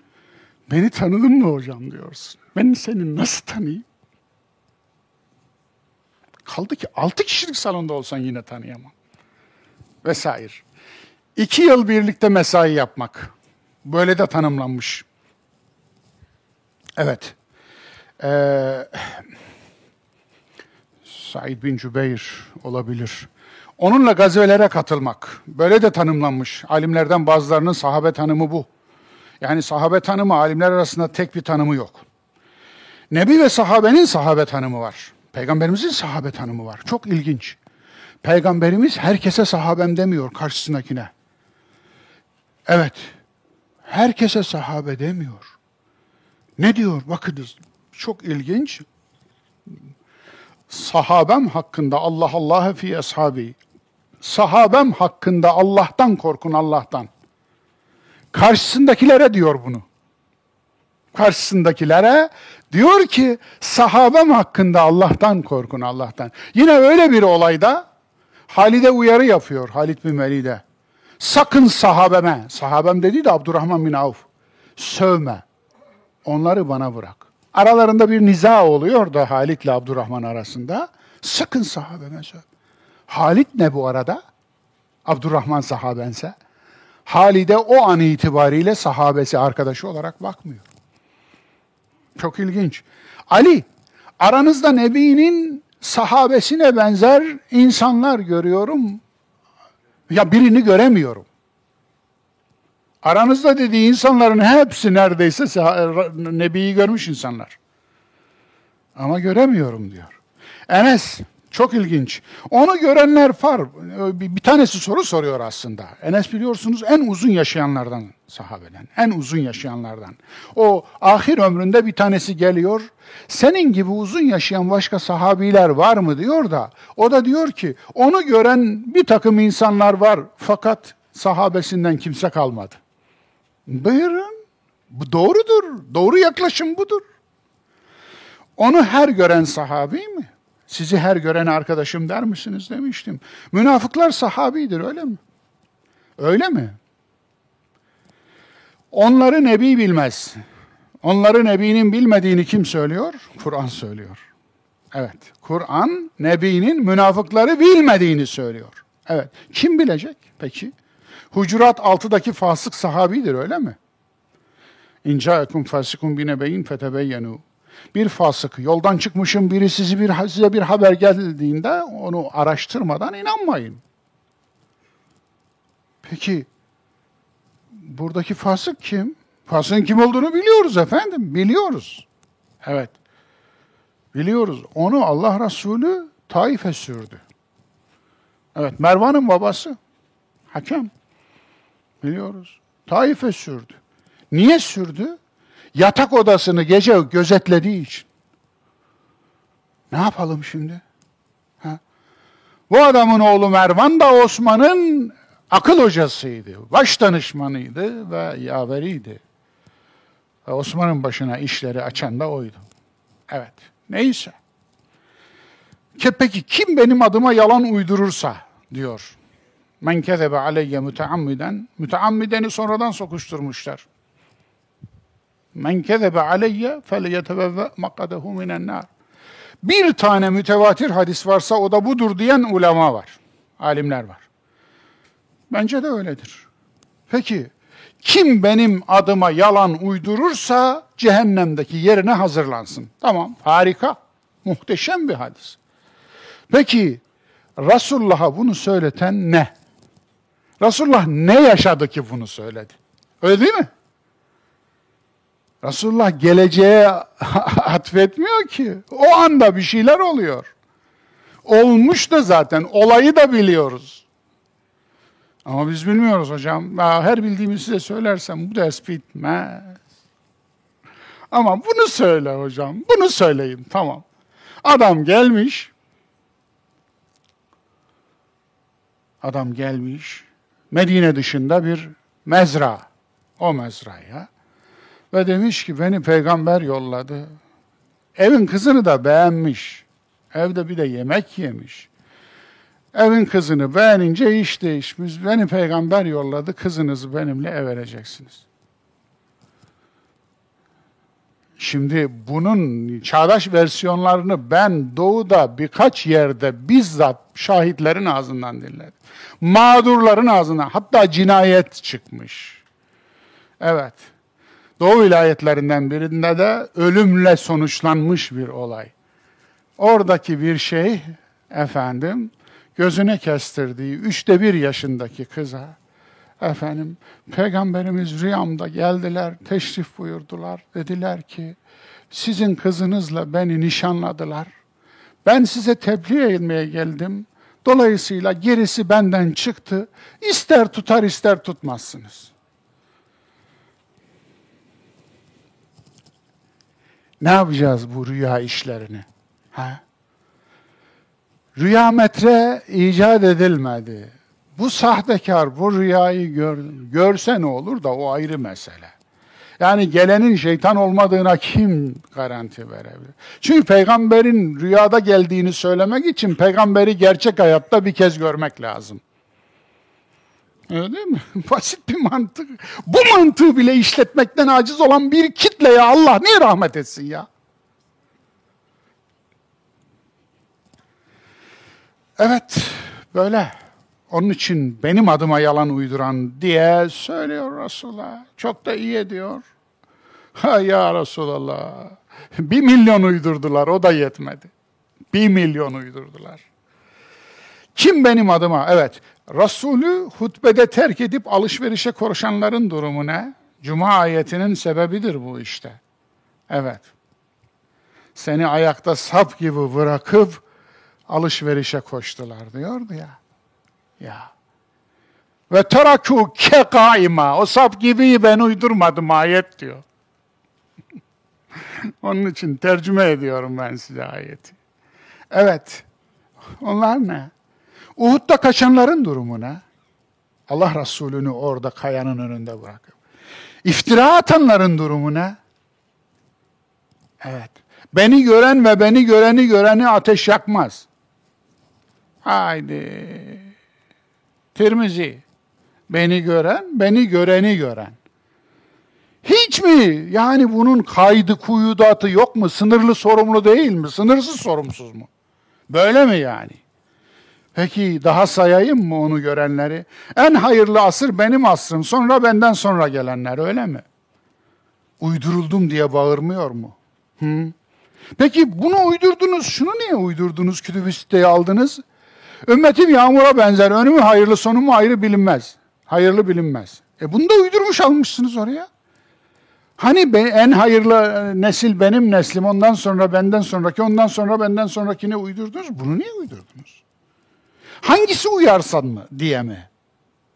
Beni tanıdın mı hocam diyorsun. Ben seni nasıl tanıyayım? Kaldı ki 6 kişilik salonda olsan yine tanıyamam. Vesaire. İki yıl birlikte mesai yapmak. Böyle de tanımlanmış. Evet. Ee, Said bin Cübeyr olabilir. Onunla gazelere katılmak. Böyle de tanımlanmış. Alimlerden bazılarının sahabe tanımı bu. Yani sahabe tanımı alimler arasında tek bir tanımı yok. Nebi ve sahabenin sahabe tanımı var. Peygamberimizin sahabe tanımı var. Çok ilginç. Peygamberimiz herkese sahabem demiyor karşısındakine. Evet, herkese sahabe demiyor. Ne diyor? Bakınız, çok ilginç. Sahabem hakkında Allah Allah fi ashabi. Sahabem hakkında Allah'tan korkun Allah'tan. Karşısındakilere diyor bunu. Karşısındakilere diyor ki sahabem hakkında Allah'tan korkun Allah'tan. Yine öyle bir olayda Halide uyarı yapıyor Halid bin Velid'e. Sakın sahabeme, sahabem dedi de Abdurrahman bin Avf, sövme. Onları bana bırak. Aralarında bir niza oluyor da Halit ile Abdurrahman arasında. Sakın sahabeme. Halit ne bu arada? Abdurrahman sahabense. Halide o an itibariyle sahabesi arkadaşı olarak bakmıyor. Çok ilginç. Ali, aranızda Nebi'nin sahabesine benzer insanlar görüyorum. Ya birini göremiyorum. Aranızda dediği insanların hepsi neredeyse Nebi'yi görmüş insanlar. Ama göremiyorum diyor. Enes çok ilginç. Onu görenler var. Bir tanesi soru soruyor aslında. Enes biliyorsunuz en uzun yaşayanlardan sahabeden. En uzun yaşayanlardan. O ahir ömründe bir tanesi geliyor. Senin gibi uzun yaşayan başka sahabiler var mı diyor da. O da diyor ki onu gören bir takım insanlar var. Fakat sahabesinden kimse kalmadı. Buyurun. Bu doğrudur. Doğru yaklaşım budur. Onu her gören sahabi mi? Sizi her gören arkadaşım der misiniz demiştim. Münafıklar sahabidir öyle mi? Öyle mi? Onları Nebi bilmez. Onları Nebi'nin bilmediğini kim söylüyor? Kur'an söylüyor. Evet, Kur'an Nebi'nin münafıkları bilmediğini söylüyor. Evet, kim bilecek peki? Hucurat 6'daki fasık sahabidir öyle mi? İnca'ekum fasikun binebeyin fetebeyyenu. Bir fasık, yoldan çıkmışım biri sizi bir, size bir haber geldiğinde onu araştırmadan inanmayın. Peki buradaki fasık kim? Fasığın kim olduğunu biliyoruz efendim, biliyoruz. Evet, biliyoruz. Onu Allah Resulü Taif'e sürdü. Evet, Mervan'ın babası, hakem. Biliyoruz. Taif'e sürdü. Niye sürdü? Yatak odasını gece gözetlediği için. Ne yapalım şimdi? Ha? Bu adamın oğlu Mervan da Osman'ın akıl hocasıydı, baş danışmanıydı ve yaveriydi. Ve Osman'ın başına işleri açan da oydu. Evet, neyse. Peki kim benim adıma yalan uydurursa diyor. Men kezebe aleyye müteammiden, müteammideni sonradan sokuşturmuşlar. Men kezebe aleyye felyetebevve makadehu minen nar. Bir tane mütevatir hadis varsa o da budur diyen ulema var. Alimler var. Bence de öyledir. Peki kim benim adıma yalan uydurursa cehennemdeki yerine hazırlansın. Tamam harika. Muhteşem bir hadis. Peki Resulullah'a bunu söyleten ne? Resulullah ne yaşadı ki bunu söyledi? Öyle değil mi? Resulullah geleceğe atfetmiyor ki. O anda bir şeyler oluyor. Olmuş da zaten, olayı da biliyoruz. Ama biz bilmiyoruz hocam. Her bildiğimi size söylersem bu ders bitmez. Ama bunu söyle hocam, bunu söyleyin, tamam. Adam gelmiş, adam gelmiş, Medine dışında bir mezra, o mezraya ve demiş ki beni peygamber yolladı. Evin kızını da beğenmiş. Evde bir de yemek yemiş. Evin kızını beğenince iş değişmiş. Beni peygamber yolladı, kızınızı benimle evereceksiniz. Şimdi bunun çağdaş versiyonlarını ben doğuda birkaç yerde bizzat şahitlerin ağzından dinledim. Mağdurların ağzından hatta cinayet çıkmış. Evet. Doğu vilayetlerinden birinde de ölümle sonuçlanmış bir olay. Oradaki bir şey efendim gözüne kestirdiği üçte bir yaşındaki kıza efendim peygamberimiz rüyamda geldiler teşrif buyurdular dediler ki sizin kızınızla beni nişanladılar. Ben size tebliğ etmeye geldim. Dolayısıyla gerisi benden çıktı. İster tutar ister tutmazsınız. Ne yapacağız bu rüya işlerini? Ha? Rüya metre icat edilmedi. Bu sahtekar bu rüyayı gör, görse ne olur da o ayrı mesele. Yani gelenin şeytan olmadığına kim garanti verebilir? Çünkü peygamberin rüyada geldiğini söylemek için peygamberi gerçek hayatta bir kez görmek lazım. Öyle değil mi? Basit bir mantık. Bu mantığı bile işletmekten aciz olan bir kitleye Allah niye rahmet etsin ya? Evet, böyle. Onun için benim adıma yalan uyduran diye söylüyor Resulullah. Çok da iyi ediyor. Ha ya Resulallah. Bir milyon uydurdular, o da yetmedi. Bir milyon uydurdular. Kim benim adıma? Evet, Resulü hutbede terk edip alışverişe koşanların durumu ne? Cuma ayetinin sebebidir bu işte. Evet. Seni ayakta sap gibi bırakıp alışverişe koştular diyordu ya. Ya. Ve teraku ke kaima. O sap gibi ben uydurmadım ayet diyor. Onun için tercüme ediyorum ben size ayeti. Evet. Onlar ne? Uhud'da kaçanların durumu ne? Allah Resulü'nü orada kayanın önünde bırakıp. İftira atanların durumu ne? Evet. Beni gören ve beni göreni göreni ateş yakmaz. Haydi. Tirmizi. Beni gören, beni göreni gören. Hiç mi? Yani bunun kaydı kuyudatı yok mu? Sınırlı sorumlu değil mi? Sınırsız sorumsuz mu? Böyle mi yani? Peki daha sayayım mı onu görenleri? En hayırlı asır benim asrım, sonra benden sonra gelenler öyle mi? Uyduruldum diye bağırmıyor mu? Hı? Peki bunu uydurdunuz, şunu niye uydurdunuz, kütüb siteyi aldınız? Ümmetim yağmura benzer, önümü hayırlı, sonumu ayrı bilinmez. Hayırlı bilinmez. E bunu da uydurmuş almışsınız oraya. Hani en hayırlı e, nesil benim neslim, ondan sonra benden sonraki, ondan sonra benden sonrakini uydurdunuz. Bunu niye uydurdunuz? Hangisi uyarsan mı diye mi?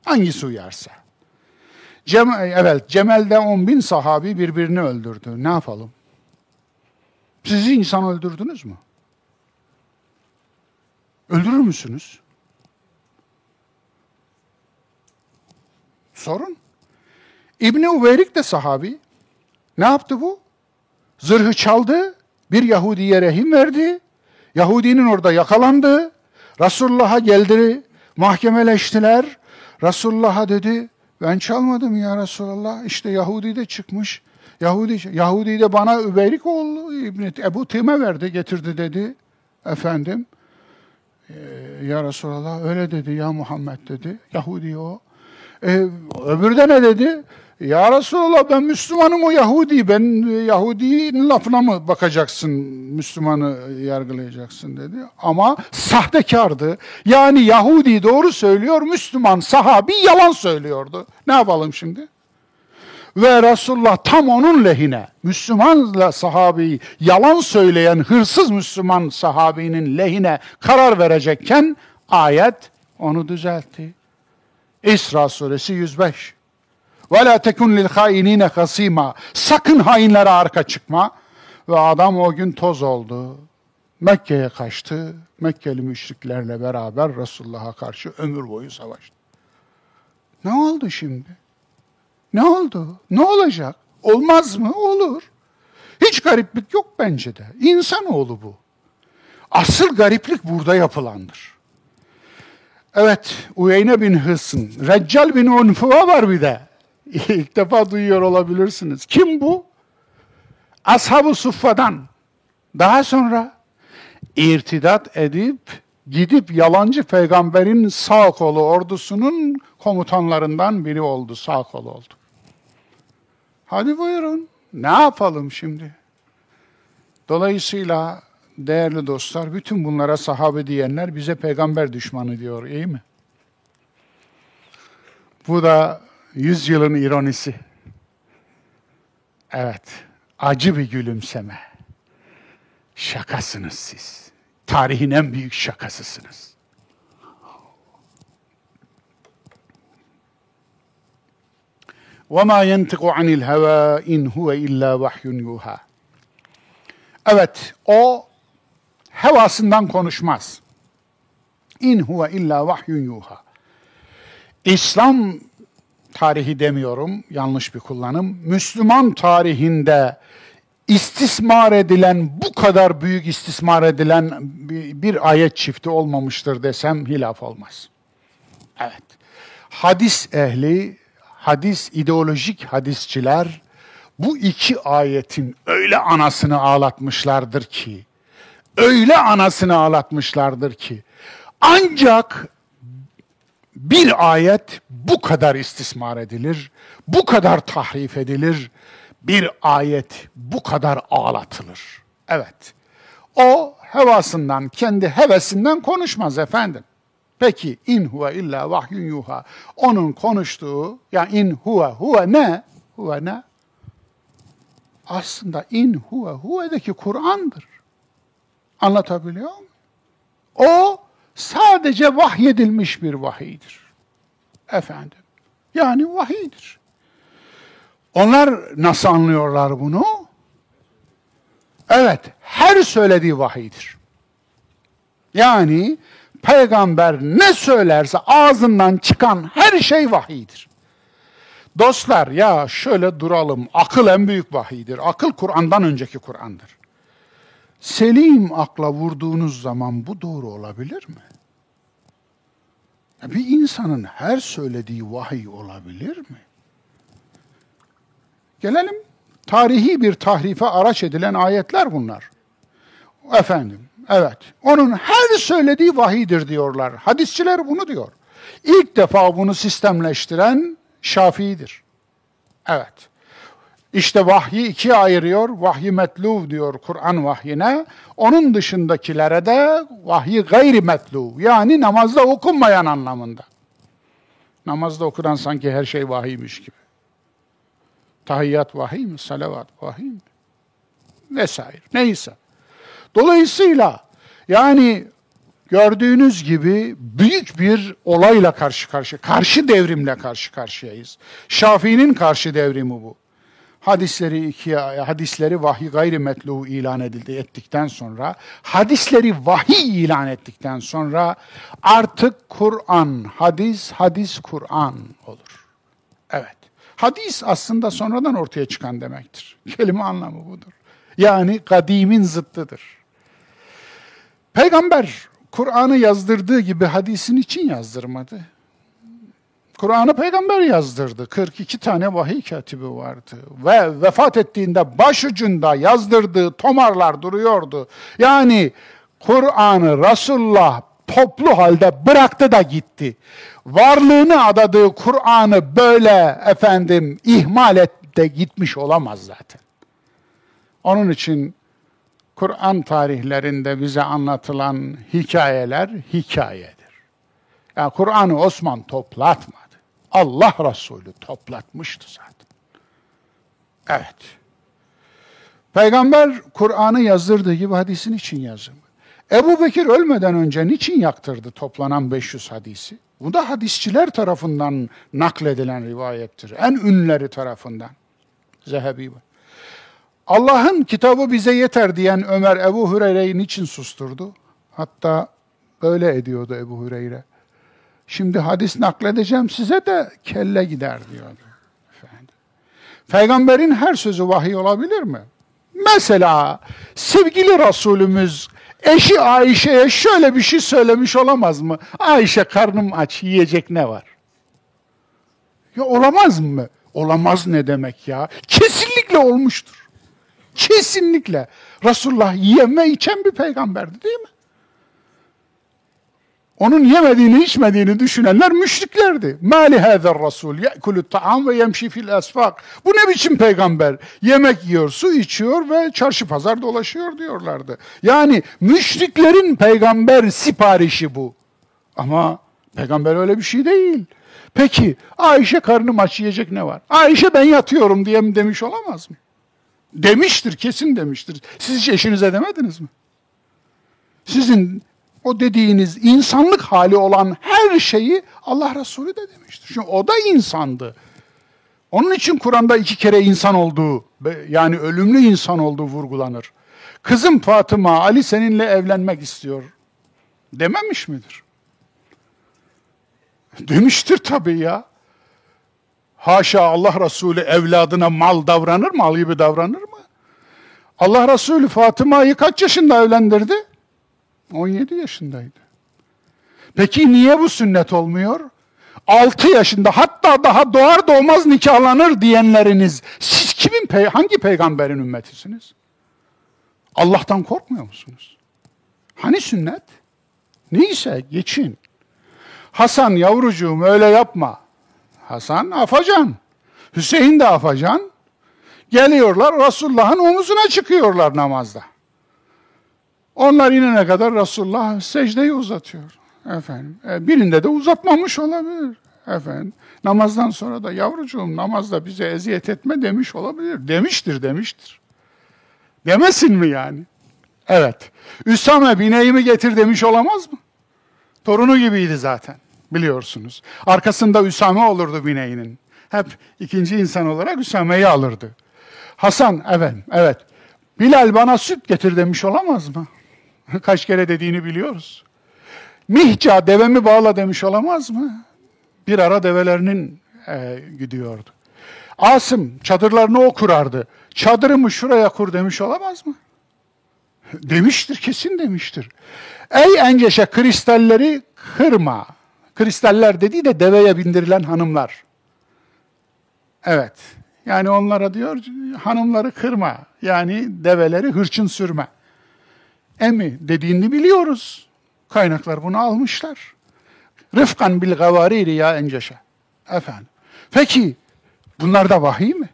Hangisi uyarsa? Cem, evet, Cemel'de on bin sahabi birbirini öldürdü. Ne yapalım? Sizi insan öldürdünüz mü? Öldürür müsünüz? Sorun. İbni Uveyrik de sahabi. Ne yaptı bu? Zırhı çaldı, bir Yahudi'ye rehin verdi. Yahudinin orada yakalandı. Resulullah'a geldi, mahkemeleştiler. Resulullah'a dedi, ben çalmadım ya Resulallah. İşte Yahudi de çıkmış. Yahudi, Yahudi de bana Übeyrik oğlu İbni Ebu Tim'e verdi, getirdi dedi. Efendim, ya Resulallah öyle dedi ya Muhammed dedi. Yahudi o. E, öbürü de ne dedi? Ya Resulallah ben Müslümanım o Yahudi. Ben e, Yahudi'nin lafına mı bakacaksın, Müslümanı yargılayacaksın dedi. Ama sahtekardı. Yani Yahudi doğru söylüyor, Müslüman sahabi yalan söylüyordu. Ne yapalım şimdi? Ve Resulullah tam onun lehine, Müslümanla sahabeyi yalan söyleyen hırsız Müslüman sahabinin lehine karar verecekken ayet onu düzeltti. İsra suresi 105. Ve la tekun lil hainine hasima. Sakın hainlere arka çıkma. Ve adam o gün toz oldu. Mekke'ye kaçtı. Mekkeli müşriklerle beraber Resulullah'a karşı ömür boyu savaştı. Ne oldu şimdi? Ne oldu? Ne olacak? Olmaz mı? Olur. Hiç gariplik yok bence de. İnsanoğlu bu. Asıl gariplik burada yapılandır. Evet, Uyeyne bin Hısn, Reccal bin Unfuva var bir de. İlk defa duyuyor olabilirsiniz. Kim bu? Ashab-ı Suffa'dan. Daha sonra irtidat edip gidip yalancı peygamberin sağ kolu ordusunun komutanlarından biri oldu, sağ kolu oldu. Hadi buyurun. Ne yapalım şimdi? Dolayısıyla değerli dostlar, bütün bunlara sahabe diyenler bize peygamber düşmanı diyor, iyi mi? Bu da yüzyılın ironisi. Evet, acı bir gülümseme. Şakasınız siz. Tarihin en büyük şakasısınız. وَمَا يَنْتِقُ عَنِ الْهَوَى اِنْ هُوَ اِلَّا وَحْيٌ يُوهَا Evet, o hevasından konuşmaz. İn huve illa vahyun yuha. İslam tarihi demiyorum, yanlış bir kullanım. Müslüman tarihinde istismar edilen, bu kadar büyük istismar edilen bir, bir ayet çifti olmamıştır desem hilaf olmaz. Evet. Hadis ehli, hadis ideolojik hadisçiler bu iki ayetin öyle anasını ağlatmışlardır ki, öyle anasını ağlatmışlardır ki, ancak bir ayet bu kadar istismar edilir, bu kadar tahrif edilir, bir ayet bu kadar ağlatılır. Evet, o hevasından, kendi hevesinden konuşmaz efendim. Peki in huve illa vahyun yuha. Onun konuştuğu ya in huve huve ne? Huve ne? Aslında in huve huve'deki Kur'an'dır. Anlatabiliyor muyum? O sadece vahyedilmiş bir vahiydir. Efendim. Yani vahiydir. Onlar nasıl anlıyorlar bunu? Evet, her söylediği vahiydir. Yani peygamber ne söylerse ağzından çıkan her şey vahiydir. Dostlar ya şöyle duralım. Akıl en büyük vahiydir. Akıl Kur'an'dan önceki Kur'an'dır. Selim akla vurduğunuz zaman bu doğru olabilir mi? Bir insanın her söylediği vahiy olabilir mi? Gelelim tarihi bir tahrife araç edilen ayetler bunlar. Efendim, evet. Onun her söylediği vahidir diyorlar. Hadisçiler bunu diyor. İlk defa bunu sistemleştiren Şafii'dir. Evet. İşte vahyi ikiye ayırıyor. Vahyi metluv diyor Kur'an vahyine. Onun dışındakilere de vahyi gayri metluv. Yani namazda okunmayan anlamında. Namazda okunan sanki her şey vahiymiş gibi. Tahiyyat vahiy mi? Salavat vahiy mi? Vesaire. Neyse. Dolayısıyla yani gördüğünüz gibi büyük bir olayla karşı karşı, karşı devrimle karşı karşıyayız. Şafii'nin karşı devrimi bu. Hadisleri ikiye, hadisleri vahiy gayri metluğu ilan edildi ettikten sonra, hadisleri vahiy ilan ettikten sonra artık Kur'an, hadis, hadis Kur'an olur. Evet. Hadis aslında sonradan ortaya çıkan demektir. Kelime anlamı budur. Yani kadimin zıttıdır. Peygamber Kur'an'ı yazdırdığı gibi hadisin için yazdırmadı. Kur'an'ı peygamber yazdırdı. 42 tane vahiy katibi vardı. Ve vefat ettiğinde başucunda yazdırdığı tomarlar duruyordu. Yani Kur'an'ı Resulullah toplu halde bıraktı da gitti. Varlığını adadığı Kur'an'ı böyle efendim ihmal et de gitmiş olamaz zaten. Onun için Kur'an tarihlerinde bize anlatılan hikayeler hikayedir. Yani Kur'an'ı Osman toplatmadı. Allah Resulü toplatmıştı zaten. Evet. Peygamber Kur'an'ı yazdırdığı gibi hadisin için yazımı. Ebu Bekir ölmeden önce niçin yaktırdı toplanan 500 hadisi? Bu da hadisçiler tarafından nakledilen rivayettir. En ünleri tarafından. Zehebi var. Allah'ın kitabı bize yeter diyen Ömer Ebu Hureyre'yi niçin susturdu? Hatta böyle ediyordu Ebu Hureyre. Şimdi hadis nakledeceğim size de kelle gider diyordu. Efendim. Peygamberin her sözü vahiy olabilir mi? Mesela sevgili Resulümüz eşi Ayşe'ye şöyle bir şey söylemiş olamaz mı? Ayşe karnım aç yiyecek ne var? Ya olamaz mı? Olamaz ne demek ya? Kesinlikle olmuştur. Kesinlikle. Resulullah yeme içen bir peygamberdi değil mi? Onun yemediğini, içmediğini düşünenler müşriklerdi. Mali hazer rasul ye'kulü ta'am ve yemşi fil asfak. Bu ne biçim peygamber? Yemek yiyor, su içiyor ve çarşı pazar dolaşıyor diyorlardı. Yani müşriklerin peygamber siparişi bu. Ama peygamber öyle bir şey değil. Peki Ayşe karnım aç yiyecek ne var? Ayşe ben yatıyorum diye mi demiş olamaz mı? Demiştir, kesin demiştir. Siz hiç eşinize demediniz mi? Sizin o dediğiniz insanlık hali olan her şeyi Allah Resulü de demiştir. Çünkü o da insandı. Onun için Kur'an'da iki kere insan olduğu, yani ölümlü insan olduğu vurgulanır. Kızım Fatıma, Ali seninle evlenmek istiyor dememiş midir? Demiştir tabii ya. Haşa Allah Resulü evladına mal davranır, mal gibi davranır mı? Allah Resulü Fatıma'yı kaç yaşında evlendirdi? 17 yaşındaydı. Peki niye bu sünnet olmuyor? 6 yaşında hatta daha doğar doğmaz nikahlanır diyenleriniz siz kimin hangi peygamberin ümmetisiniz? Allah'tan korkmuyor musunuz? Hani sünnet? Neyse geçin. Hasan yavrucuğum öyle yapma. Hasan afacan. Hüseyin de afacan. Geliyorlar Resulullah'ın omuzuna çıkıyorlar namazda. Onlar inene kadar Resulullah secdeyi uzatıyor. Efendim, e, birinde de uzatmamış olabilir. Efendim, namazdan sonra da yavrucuğum namazda bize eziyet etme demiş olabilir. Demiştir, demiştir. Demesin mi yani? Evet. Üsame bineğimi getir demiş olamaz mı? Torunu gibiydi zaten biliyorsunuz. Arkasında Üsame olurdu bineğinin. Hep ikinci insan olarak Üsame'yi alırdı. Hasan, evet, evet. Bilal bana süt getir demiş olamaz mı? Kaç kere dediğini biliyoruz. Mihca devemi bağla demiş olamaz mı? Bir ara develerinin e, gidiyordu. Asım çadırlarını o kurardı. Çadırımı şuraya kur demiş olamaz mı? Demiştir, kesin demiştir. Ey enceşe kristalleri kırma. Kristaller dediği de deveye bindirilen hanımlar. Evet. Yani onlara diyor hanımları kırma. Yani develeri hırçın sürme. Emi dediğini biliyoruz. Kaynaklar bunu almışlar. Rıfkan bil gavariri ya enceşe. Efendim. Peki bunlar da vahiy mi?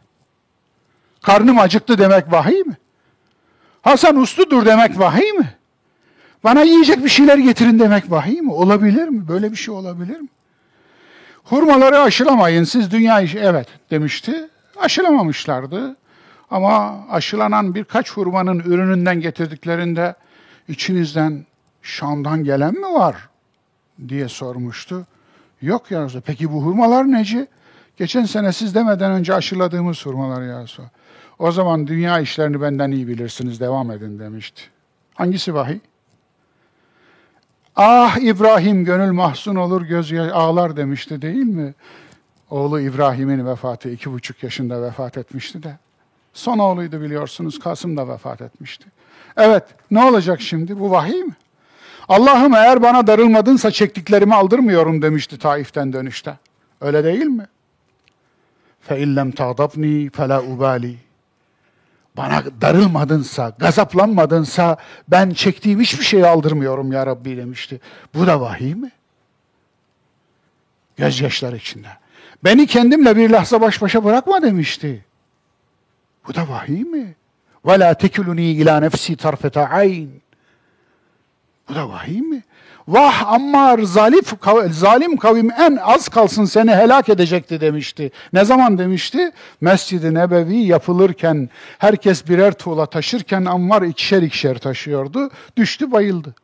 Karnım acıktı demek vahiy mi? Hasan usludur demek vahiy mi? Bana yiyecek bir şeyler getirin demek vahiy mi? Olabilir mi? Böyle bir şey olabilir mi? Hurmaları aşılamayın siz dünya işi evet demişti. Aşılamamışlardı. Ama aşılanan birkaç hurmanın ürününden getirdiklerinde içinizden Şam'dan gelen mi var diye sormuştu. Yok ya Peki bu hurmalar neci? Geçen sene siz demeden önce aşıladığımız hurmalar ya O zaman dünya işlerini benden iyi bilirsiniz devam edin demişti. Hangisi vahiy? Ah İbrahim gönül mahzun olur göz ağlar demişti değil mi? Oğlu İbrahim'in vefatı iki buçuk yaşında vefat etmişti de. Son oğluydu biliyorsunuz Kasım da vefat etmişti. Evet ne olacak şimdi bu vahiy mi? Allah'ım eğer bana darılmadınsa çektiklerimi aldırmıyorum demişti Taif'ten dönüşte. Öyle değil mi? فَاِلَّمْ تَغْضَبْنِي فَلَا ubali bana darılmadınsa, gazaplanmadınsa ben çektiğim hiçbir şeyi aldırmıyorum ya Rabbi demişti. Bu da vahiy mi? Gözyaşlar içinde. Beni kendimle bir lahza baş başa bırakma demişti. Bu da vahiy mi? Ve la tekülünü ila nefsi tarfeta ayn. Bu da vahiy mi? Vah Ammar zalif, zalim kavim en az kalsın seni helak edecekti demişti. Ne zaman demişti? Mescid-i Nebevi yapılırken herkes birer tuğla taşırken Ammar ikişer ikişer taşıyordu. Düştü bayıldı.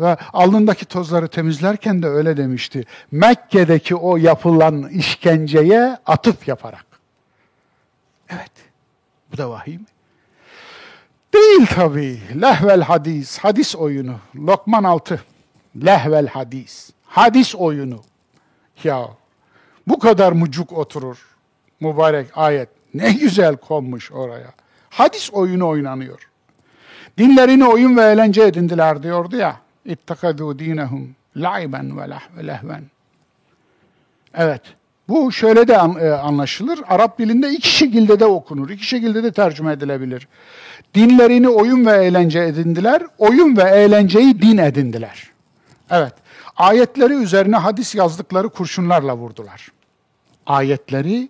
Ve alnındaki tozları temizlerken de öyle demişti. Mekke'deki o yapılan işkenceye atıf yaparak. Evet. Bu da vahiy mi? Değil tabii. Lehvel hadis, hadis oyunu. Lokman 6. Lehvel hadis. Hadis oyunu. Ya bu kadar mucuk oturur. Mübarek ayet. Ne güzel konmuş oraya. Hadis oyunu oynanıyor. Dinlerini oyun ve eğlence edindiler diyordu ya. İttakadu dinehum laiben ve lehven. Evet. Bu şöyle de e, anlaşılır. Arap dilinde iki şekilde de okunur. iki şekilde de tercüme edilebilir. Dinlerini oyun ve eğlence edindiler. Oyun ve eğlenceyi din edindiler. Evet. Ayetleri üzerine hadis yazdıkları kurşunlarla vurdular. Ayetleri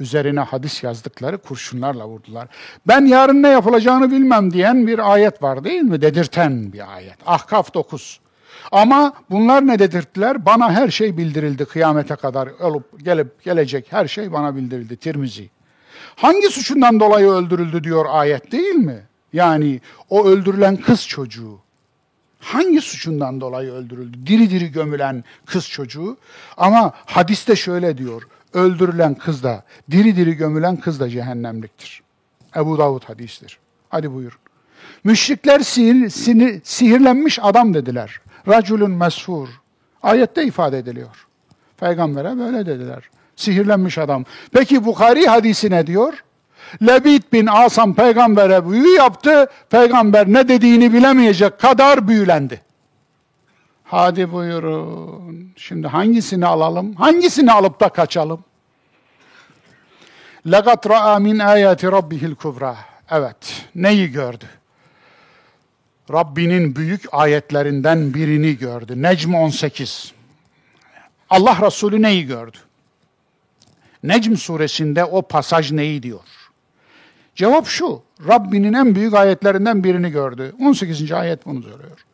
üzerine hadis yazdıkları kurşunlarla vurdular. Ben yarın ne yapılacağını bilmem diyen bir ayet var değil mi? Dedirten bir ayet. Ahkaf 9. Ama bunlar ne dedirttiler? Bana her şey bildirildi kıyamete kadar olup gelip gelecek her şey bana bildirildi. Tirmizi. Hangi suçundan dolayı öldürüldü diyor ayet değil mi? Yani o öldürülen kız çocuğu. Hangi suçundan dolayı öldürüldü? Diri diri gömülen kız çocuğu. Ama hadiste şöyle diyor. Öldürülen kız da, diri diri gömülen kız da cehennemliktir. Ebu Davud hadistir. Hadi buyurun. Müşrikler sihir, sinir, sihirlenmiş adam dediler. Raculun mesfur. Ayette ifade ediliyor. Peygamber'e böyle dediler. Sihirlenmiş adam. Peki Bukhari hadisi ne diyor? Lebit bin Asam peygambere büyü yaptı. Peygamber ne dediğini bilemeyecek kadar büyülendi. Hadi buyurun. Şimdi hangisini alalım? Hangisini alıp da kaçalım? Legat ra'a min ayati rabbihil kubra. Evet. Neyi gördü? Rabbinin büyük ayetlerinden birini gördü. Necm 18. Allah Resulü neyi gördü? Necm suresinde o pasaj neyi diyor? Cevap şu, Rabbinin en büyük ayetlerinden birini gördü. 18. ayet bunu söylüyor.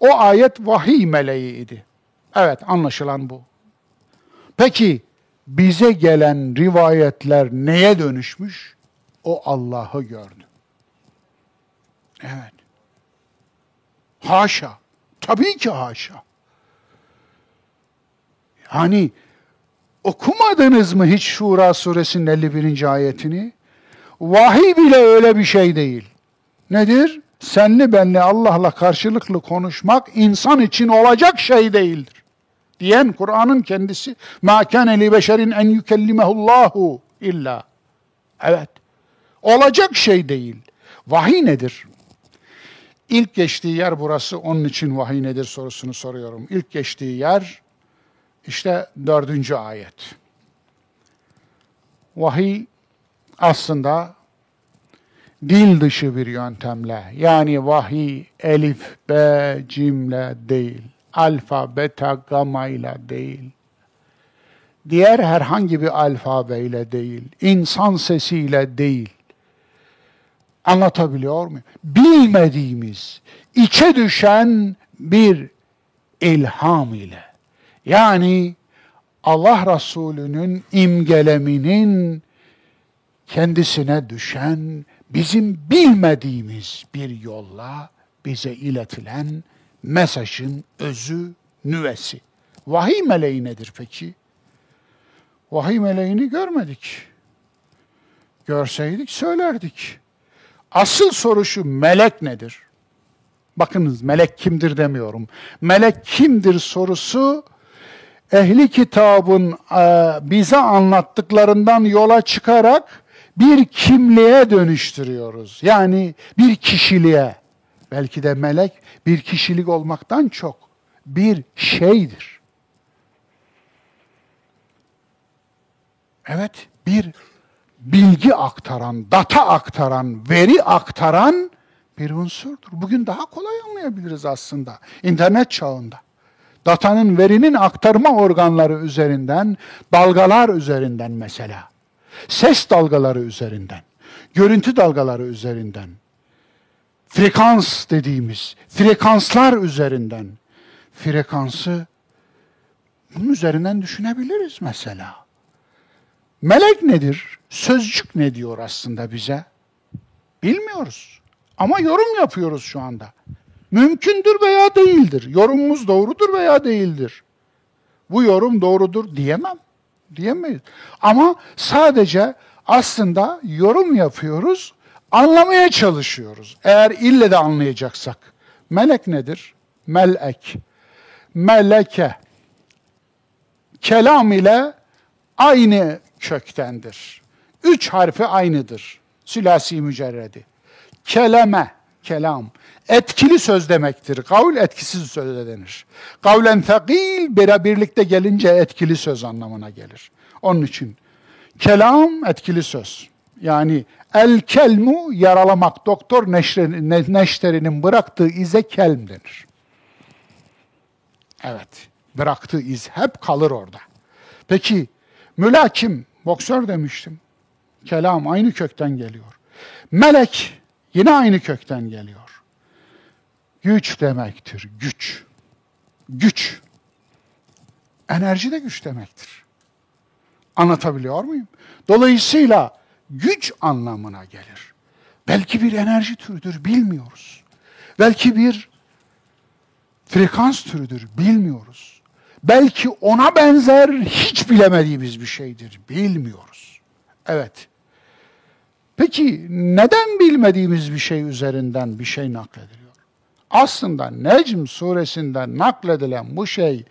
O ayet vahiy meleğiydi. Evet anlaşılan bu. Peki bize gelen rivayetler neye dönüşmüş? O Allah'ı gördü. Evet. Haşa. Tabii ki haşa. Yani okumadınız mı hiç Şura suresinin 51. ayetini? Vahiy bile öyle bir şey değil. Nedir? Senli benli Allah'la karşılıklı konuşmak insan için olacak şey değildir. Diyen Kur'an'ın kendisi. مَا كَانَ لِبَشَرٍ اَنْ يُكَلِّمَهُ اللّٰهُ illa. Evet. Olacak şey değil. Vahiy nedir? İlk geçtiği yer burası. Onun için vahiy nedir sorusunu soruyorum. İlk geçtiği yer işte dördüncü ayet. Vahiy aslında dil dışı bir yöntemle yani vahiy elif, be, cimle değil, alfa, beta, gamma ile değil, diğer herhangi bir alfabeyle değil, insan sesiyle değil. Anlatabiliyor muyum? Bilmediğimiz, içe düşen bir ilham ile. Yani Allah Resulü'nün imgeleminin kendisine düşen bizim bilmediğimiz bir yolla bize iletilen mesajın özü, nüvesi. Vahiy meleği nedir peki? Vahiy meleğini görmedik. Görseydik söylerdik. Asıl soru şu, melek nedir? Bakınız melek kimdir demiyorum. Melek kimdir sorusu ehli kitabın e, bize anlattıklarından yola çıkarak bir kimliğe dönüştürüyoruz. Yani bir kişiliğe. Belki de melek bir kişilik olmaktan çok bir şeydir. Evet, bir bilgi aktaran, data aktaran, veri aktaran bir unsurdur. Bugün daha kolay anlayabiliriz aslında internet çağında. Datanın, verinin aktarma organları üzerinden, dalgalar üzerinden mesela ses dalgaları üzerinden, görüntü dalgaları üzerinden, frekans dediğimiz frekanslar üzerinden frekansı bunun üzerinden düşünebiliriz mesela. Melek nedir? Sözcük ne diyor aslında bize? Bilmiyoruz. Ama yorum yapıyoruz şu anda. Mümkündür veya değildir. Yorumumuz doğrudur veya değildir. Bu yorum doğrudur diyemem diyemeyiz. Ama sadece aslında yorum yapıyoruz, anlamaya çalışıyoruz. Eğer ille de anlayacaksak. Melek nedir? Melek. Meleke. Kelam ile aynı köktendir. Üç harfi aynıdır. Sülasi mücerredi. Keleme, kelam. Etkili söz demektir. Kavl etkisiz söz denir. Kavlen fekil birlikte gelince etkili söz anlamına gelir. Onun için kelam etkili söz. Yani el kelmu yaralamak. Doktor neşterinin bıraktığı ize kelm denir. Evet. Bıraktığı iz hep kalır orada. Peki mülakim, boksör demiştim. Kelam aynı kökten geliyor. Melek yine aynı kökten geliyor. Güç demektir, güç. Güç. Enerji de güç demektir. Anlatabiliyor muyum? Dolayısıyla güç anlamına gelir. Belki bir enerji türüdür, bilmiyoruz. Belki bir frekans türüdür, bilmiyoruz. Belki ona benzer hiç bilemediğimiz bir şeydir, bilmiyoruz. Evet. Peki neden bilmediğimiz bir şey üzerinden bir şey naklediliyor? Aslında Necm suresinden nakledilen bu şey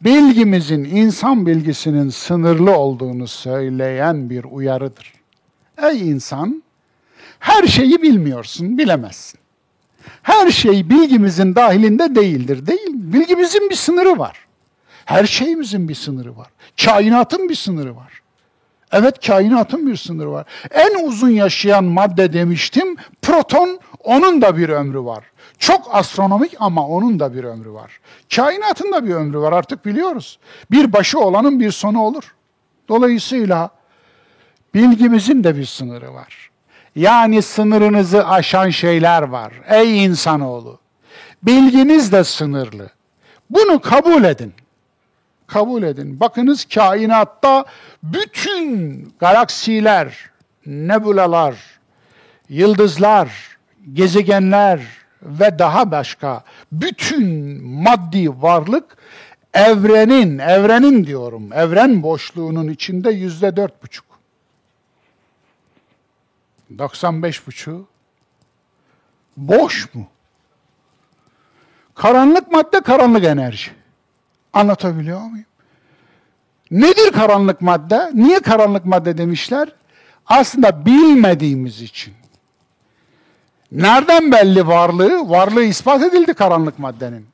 bilgimizin, insan bilgisinin sınırlı olduğunu söyleyen bir uyarıdır. Ey insan, her şeyi bilmiyorsun, bilemezsin. Her şey bilgimizin dahilinde değildir, değil mi? Bilgimizin bir sınırı var. Her şeyimizin bir sınırı var. Kainatın bir sınırı var. Evet kainatın bir sınırı var. En uzun yaşayan madde demiştim, proton, onun da bir ömrü var. Çok astronomik ama onun da bir ömrü var. Kainatın da bir ömrü var artık biliyoruz. Bir başı olanın bir sonu olur. Dolayısıyla bilgimizin de bir sınırı var. Yani sınırınızı aşan şeyler var. Ey insanoğlu! Bilginiz de sınırlı. Bunu kabul edin. Kabul edin. Bakınız kainatta bütün galaksiler, nebulalar, yıldızlar, gezegenler ve daha başka bütün maddi varlık evrenin, evrenin diyorum, evren boşluğunun içinde yüzde dört buçuk. 95 buçuk. Boş mu? Karanlık madde, karanlık enerji. Anlatabiliyor muyum? Nedir karanlık madde? Niye karanlık madde demişler? Aslında bilmediğimiz için. Nereden belli varlığı? Varlığı ispat edildi karanlık maddenin.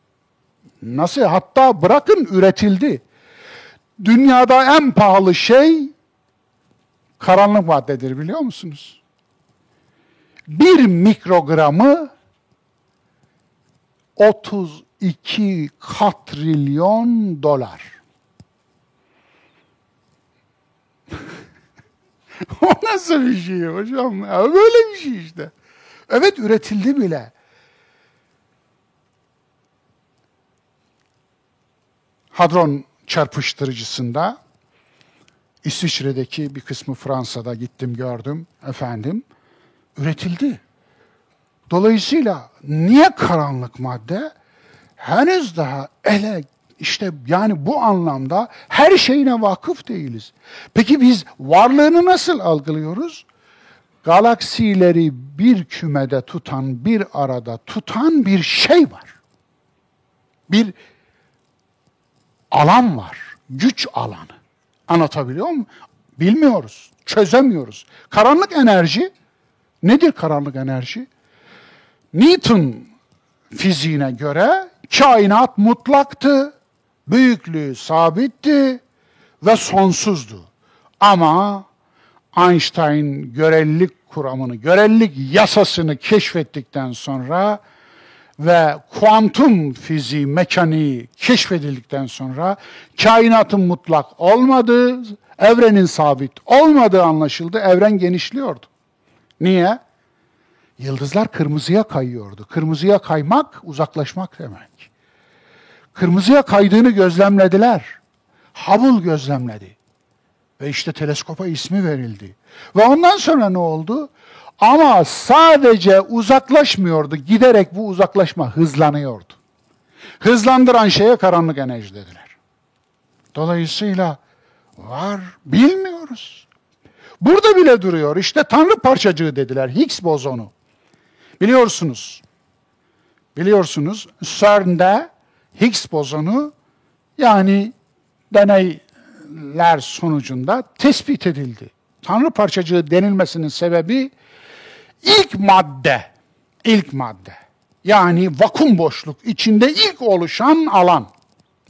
Nasıl? Hatta bırakın üretildi. Dünyada en pahalı şey karanlık maddedir biliyor musunuz? Bir mikrogramı 32 katrilyon dolar. o nasıl bir şey hocam? Ya böyle bir şey işte. Evet üretildi bile. Hadron çarpıştırıcısında İsviçre'deki bir kısmı Fransa'da gittim gördüm efendim üretildi. Dolayısıyla niye karanlık madde? Henüz daha ele işte yani bu anlamda her şeyine vakıf değiliz. Peki biz varlığını nasıl algılıyoruz? Galaksileri bir kümede tutan, bir arada tutan bir şey var. Bir alan var. Güç alanı. Anlatabiliyor muyum? Bilmiyoruz. Çözemiyoruz. Karanlık enerji nedir karanlık enerji? Newton fiziğine göre kainat mutlaktı, büyüklüğü sabitti ve sonsuzdu. Ama Einstein görelilik kuramını, görelilik yasasını keşfettikten sonra ve kuantum fiziği, mekaniği keşfedildikten sonra kainatın mutlak olmadığı, evrenin sabit olmadığı anlaşıldı. Evren genişliyordu. Niye? Yıldızlar kırmızıya kayıyordu. Kırmızıya kaymak uzaklaşmak demek. Kırmızıya kaydığını gözlemlediler. Hubble gözlemledi. Ve işte teleskopa ismi verildi. Ve ondan sonra ne oldu? Ama sadece uzaklaşmıyordu. Giderek bu uzaklaşma hızlanıyordu. Hızlandıran şeye karanlık enerji dediler. Dolayısıyla var, bilmiyoruz. Burada bile duruyor. İşte Tanrı parçacığı dediler. Higgs bozonu. Biliyorsunuz. Biliyorsunuz CERN'de Higgs bozonu yani deneyler sonucunda tespit edildi. Tanrı parçacığı denilmesinin sebebi ilk madde, ilk madde. Yani vakum boşluk içinde ilk oluşan alan.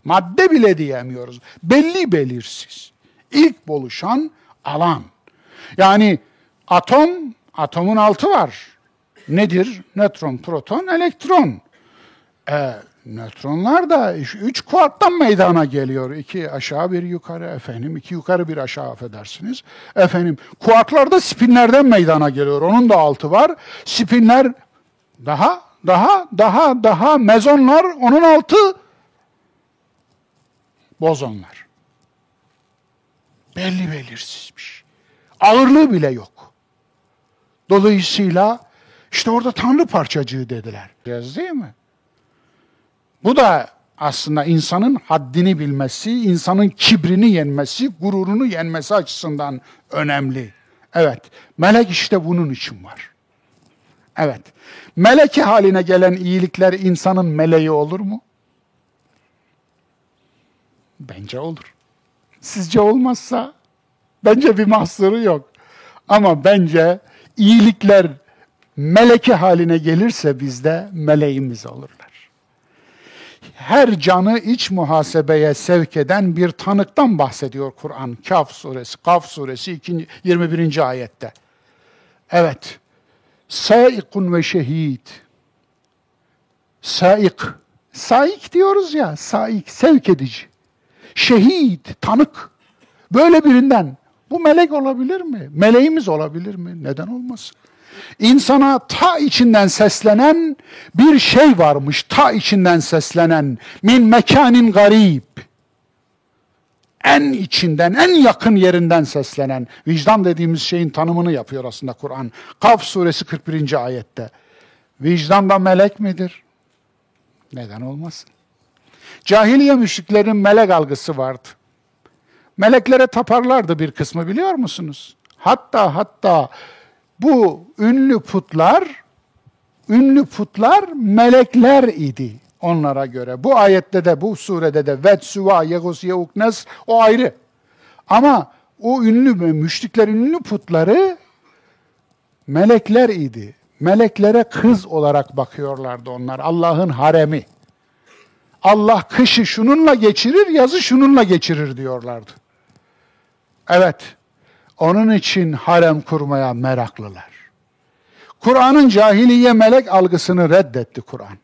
Madde bile diyemiyoruz. Belli belirsiz. İlk oluşan alan. Yani atom, atomun altı var. Nedir? Nötron, proton, elektron. E, nötronlar da üç kuarttan meydana geliyor. İki aşağı bir yukarı efendim. iki yukarı bir aşağı affedersiniz. Efendim kuarklar da spinlerden meydana geliyor. Onun da altı var. Spinler daha daha daha daha mezonlar onun altı bozonlar. Belli belirsizmiş. Ağırlığı bile yok. Dolayısıyla işte orada Tanrı parçacığı dediler. Değil mi? Bu da aslında insanın haddini bilmesi, insanın kibrini yenmesi, gururunu yenmesi açısından önemli. Evet, melek işte bunun için var. Evet, meleki haline gelen iyilikler insanın meleği olur mu? Bence olur. Sizce olmazsa? Bence bir mahsuru yok. Ama bence iyilikler meleki haline gelirse bizde meleğimiz olurlar. Her canı iç muhasebeye sevk eden bir tanıktan bahsediyor Kur'an. Kaf suresi, Kaf suresi 21. ayette. Evet. Saikun ve şehit. Saik. Saik diyoruz ya, saik, sevk edici. Şehit, tanık. Böyle birinden. Bu melek olabilir mi? Meleğimiz olabilir mi? Neden olmasın? İnsana ta içinden seslenen Bir şey varmış ta içinden seslenen min mekanin garip. En içinden, en yakın yerinden seslenen vicdan dediğimiz şeyin tanımını yapıyor aslında Kur'an. Kaf suresi 41. ayette. Vicdan da melek midir? Neden olmasın? Cahiliye müşriklerin melek algısı vardı. Meleklere taparlardı bir kısmı biliyor musunuz? Hatta hatta bu ünlü putlar, ünlü putlar melekler idi onlara göre. Bu ayette de, bu surede de Ved, Süva, Yegus, Yeuknes o ayrı. Ama o ünlü müşriklerin ünlü putları melekler idi. Meleklere kız olarak bakıyorlardı onlar. Allah'ın haremi. Allah kışı şununla geçirir, yazı şununla geçirir diyorlardı. Evet, onun için harem kurmaya meraklılar. Kur'an'ın cahiliye melek algısını reddetti Kur'an.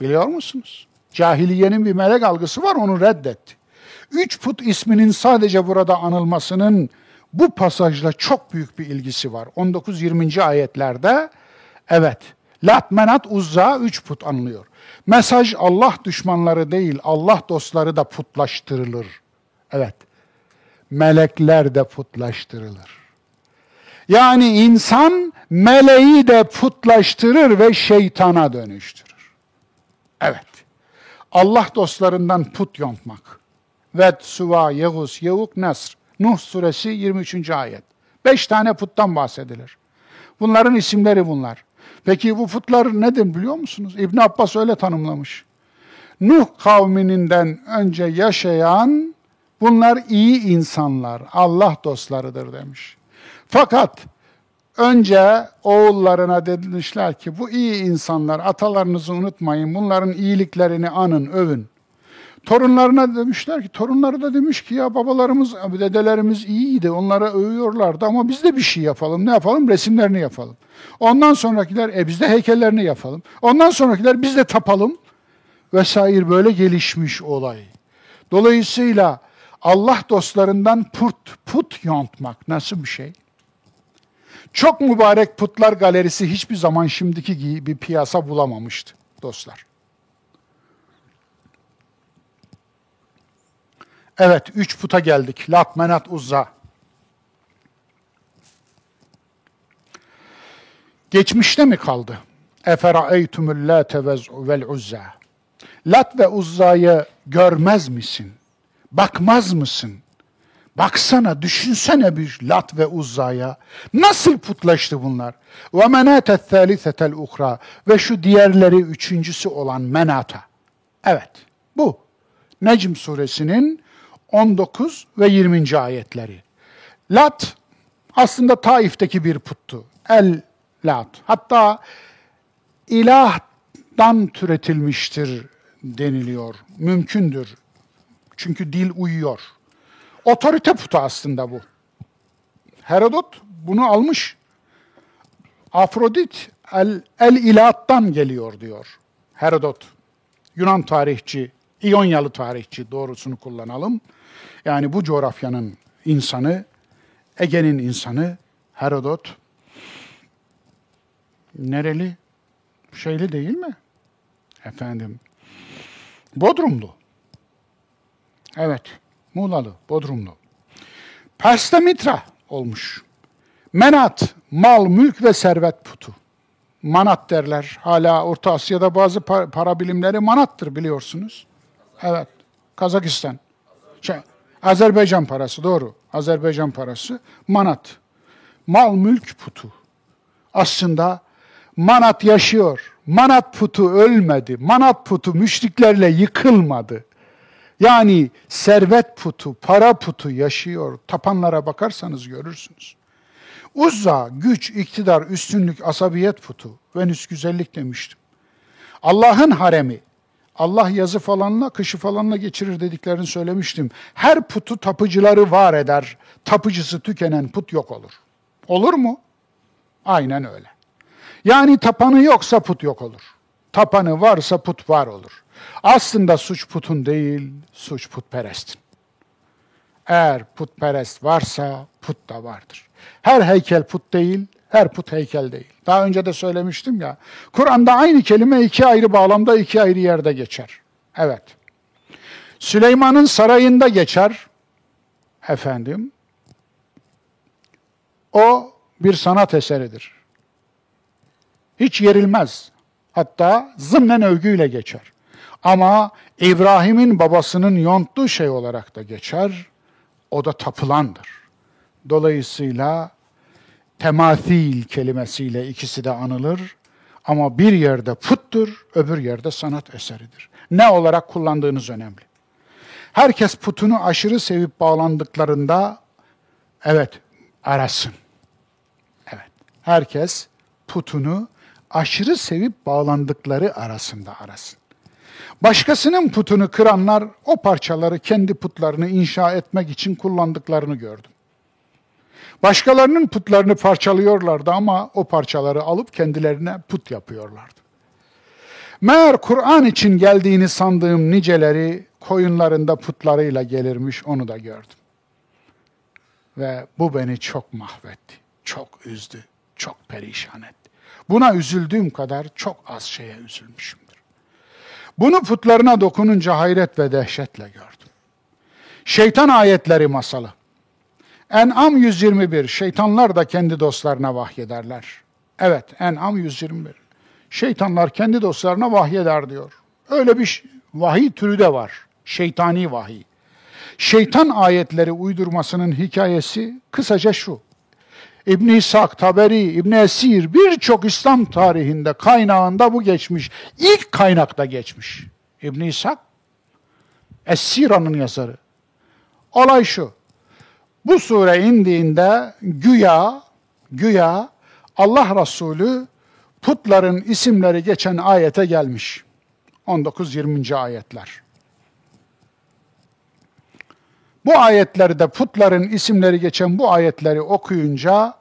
Biliyor musunuz? Cahiliyenin bir melek algısı var, onu reddetti. Üç put isminin sadece burada anılmasının bu pasajla çok büyük bir ilgisi var. 19-20. ayetlerde evet, Lat, Menat, Uzza üç put anılıyor. Mesaj Allah düşmanları değil, Allah dostları da putlaştırılır. Evet, melekler de putlaştırılır. Yani insan meleği de putlaştırır ve şeytana dönüştürür. Evet. Allah dostlarından put yontmak. Ved, Suva, Yevus, Yevuk, Nesr. Nuh suresi 23. ayet. Beş tane puttan bahsedilir. Bunların isimleri bunlar. Peki bu putlar nedir biliyor musunuz? İbn Abbas öyle tanımlamış. Nuh kavmininden önce yaşayan bunlar iyi insanlar, Allah dostlarıdır demiş. Fakat önce oğullarına demişler ki bu iyi insanlar atalarınızı unutmayın, bunların iyiliklerini anın, övün. Torunlarına demişler ki, torunları da demiş ki ya babalarımız, dedelerimiz iyiydi, onlara övüyorlardı ama biz de bir şey yapalım. Ne yapalım? Resimlerini yapalım. Ondan sonrakiler, e biz de heykellerini yapalım. Ondan sonrakiler biz de tapalım. Vesaire böyle gelişmiş olay. Dolayısıyla Allah dostlarından put, put yontmak nasıl bir şey? Çok mübarek putlar galerisi hiçbir zaman şimdiki gibi bir piyasa bulamamıştı dostlar. Evet, üç puta geldik. Lat, Menat, Uzza. Geçmişte mi kaldı? Efera'eytumul late vel uzza. Lat ve Uzza'yı görmez misin? Bakmaz mısın? Baksana, düşünsene bir Lat ve Uzza'ya. Nasıl putlaştı bunlar? Ve menate thalithetel ukra. Ve şu diğerleri üçüncüsü olan menata. Evet, bu. Necm suresinin 19 ve 20. ayetleri. Lat aslında Taif'teki bir puttu. El Lat. Hatta ilahdan türetilmiştir deniliyor. Mümkündür. Çünkü dil uyuyor. Otorite putu aslında bu. Herodot bunu almış. Afrodit el, el ilattan geliyor diyor Herodot. Yunan tarihçi, İyonyalı tarihçi doğrusunu kullanalım. Yani bu coğrafyanın insanı, Ege'nin insanı Herodot. Nereli? Şeyli değil mi? Efendim. Bodrumlu. Evet. Muğlalı, Bodrumlu. Pers'te Mitra olmuş. Menat, mal, mülk ve servet putu. Manat derler. Hala Orta Asya'da bazı para bilimleri manattır biliyorsunuz. Evet. Kazakistan. Şey, Azerbaycan parası doğru. Azerbaycan parası manat. Mal mülk putu. Aslında manat yaşıyor. Manat putu ölmedi. Manat putu müşriklerle yıkılmadı. Yani servet putu, para putu yaşıyor. Tapanlara bakarsanız görürsünüz. Uzza, güç, iktidar, üstünlük, asabiyet putu. Venüs güzellik demiştim. Allah'ın haremi, Allah yazı falanla, kışı falanla geçirir dediklerini söylemiştim. Her putu tapıcıları var eder. Tapıcısı tükenen put yok olur. Olur mu? Aynen öyle. Yani tapanı yoksa put yok olur. Tapanı varsa put var olur. Aslında suç putun değil, suç putperestin. Eğer putperest varsa put da vardır. Her heykel put değil, Her put heykel değil. Daha önce de söylemiştim ya. Kur'an'da aynı kelime iki ayrı bağlamda iki ayrı yerde geçer. Evet. Süleyman'ın sarayında geçer. Efendim. O bir sanat eseridir. Hiç yerilmez. Hatta zımnen övgüyle geçer. Ama İbrahim'in babasının yonttuğu şey olarak da geçer. O da tapılandır. Dolayısıyla temathil kelimesiyle ikisi de anılır. Ama bir yerde puttur, öbür yerde sanat eseridir. Ne olarak kullandığınız önemli. Herkes putunu aşırı sevip bağlandıklarında evet arasın. Evet. Herkes putunu aşırı sevip bağlandıkları arasında arasın. Başkasının putunu kıranlar o parçaları kendi putlarını inşa etmek için kullandıklarını gördüm. Başkalarının putlarını parçalıyorlardı ama o parçaları alıp kendilerine put yapıyorlardı. Meğer Kur'an için geldiğini sandığım niceleri koyunlarında putlarıyla gelirmiş onu da gördüm. Ve bu beni çok mahvetti, çok üzdü, çok perişan etti. Buna üzüldüğüm kadar çok az şeye üzülmüşümdür. Bunu putlarına dokununca hayret ve dehşetle gördüm. Şeytan ayetleri masalı. En'am 121. Şeytanlar da kendi dostlarına vahyederler. Evet, En'am 121. Şeytanlar kendi dostlarına vahyeder diyor. Öyle bir vahiy türü de var. Şeytani vahiy. Şeytan ayetleri uydurmasının hikayesi kısaca şu. İbn İshak, Taberi, İbn Esir birçok İslam tarihinde kaynağında bu geçmiş. İlk kaynakta geçmiş. İbn İshak Es-Sira'nın yazarı. Olay şu. Bu sure indiğinde güya güya Allah Resulü putların isimleri geçen ayete gelmiş. 19-20. ayetler. Bu ayetlerde putların isimleri geçen bu ayetleri okuyunca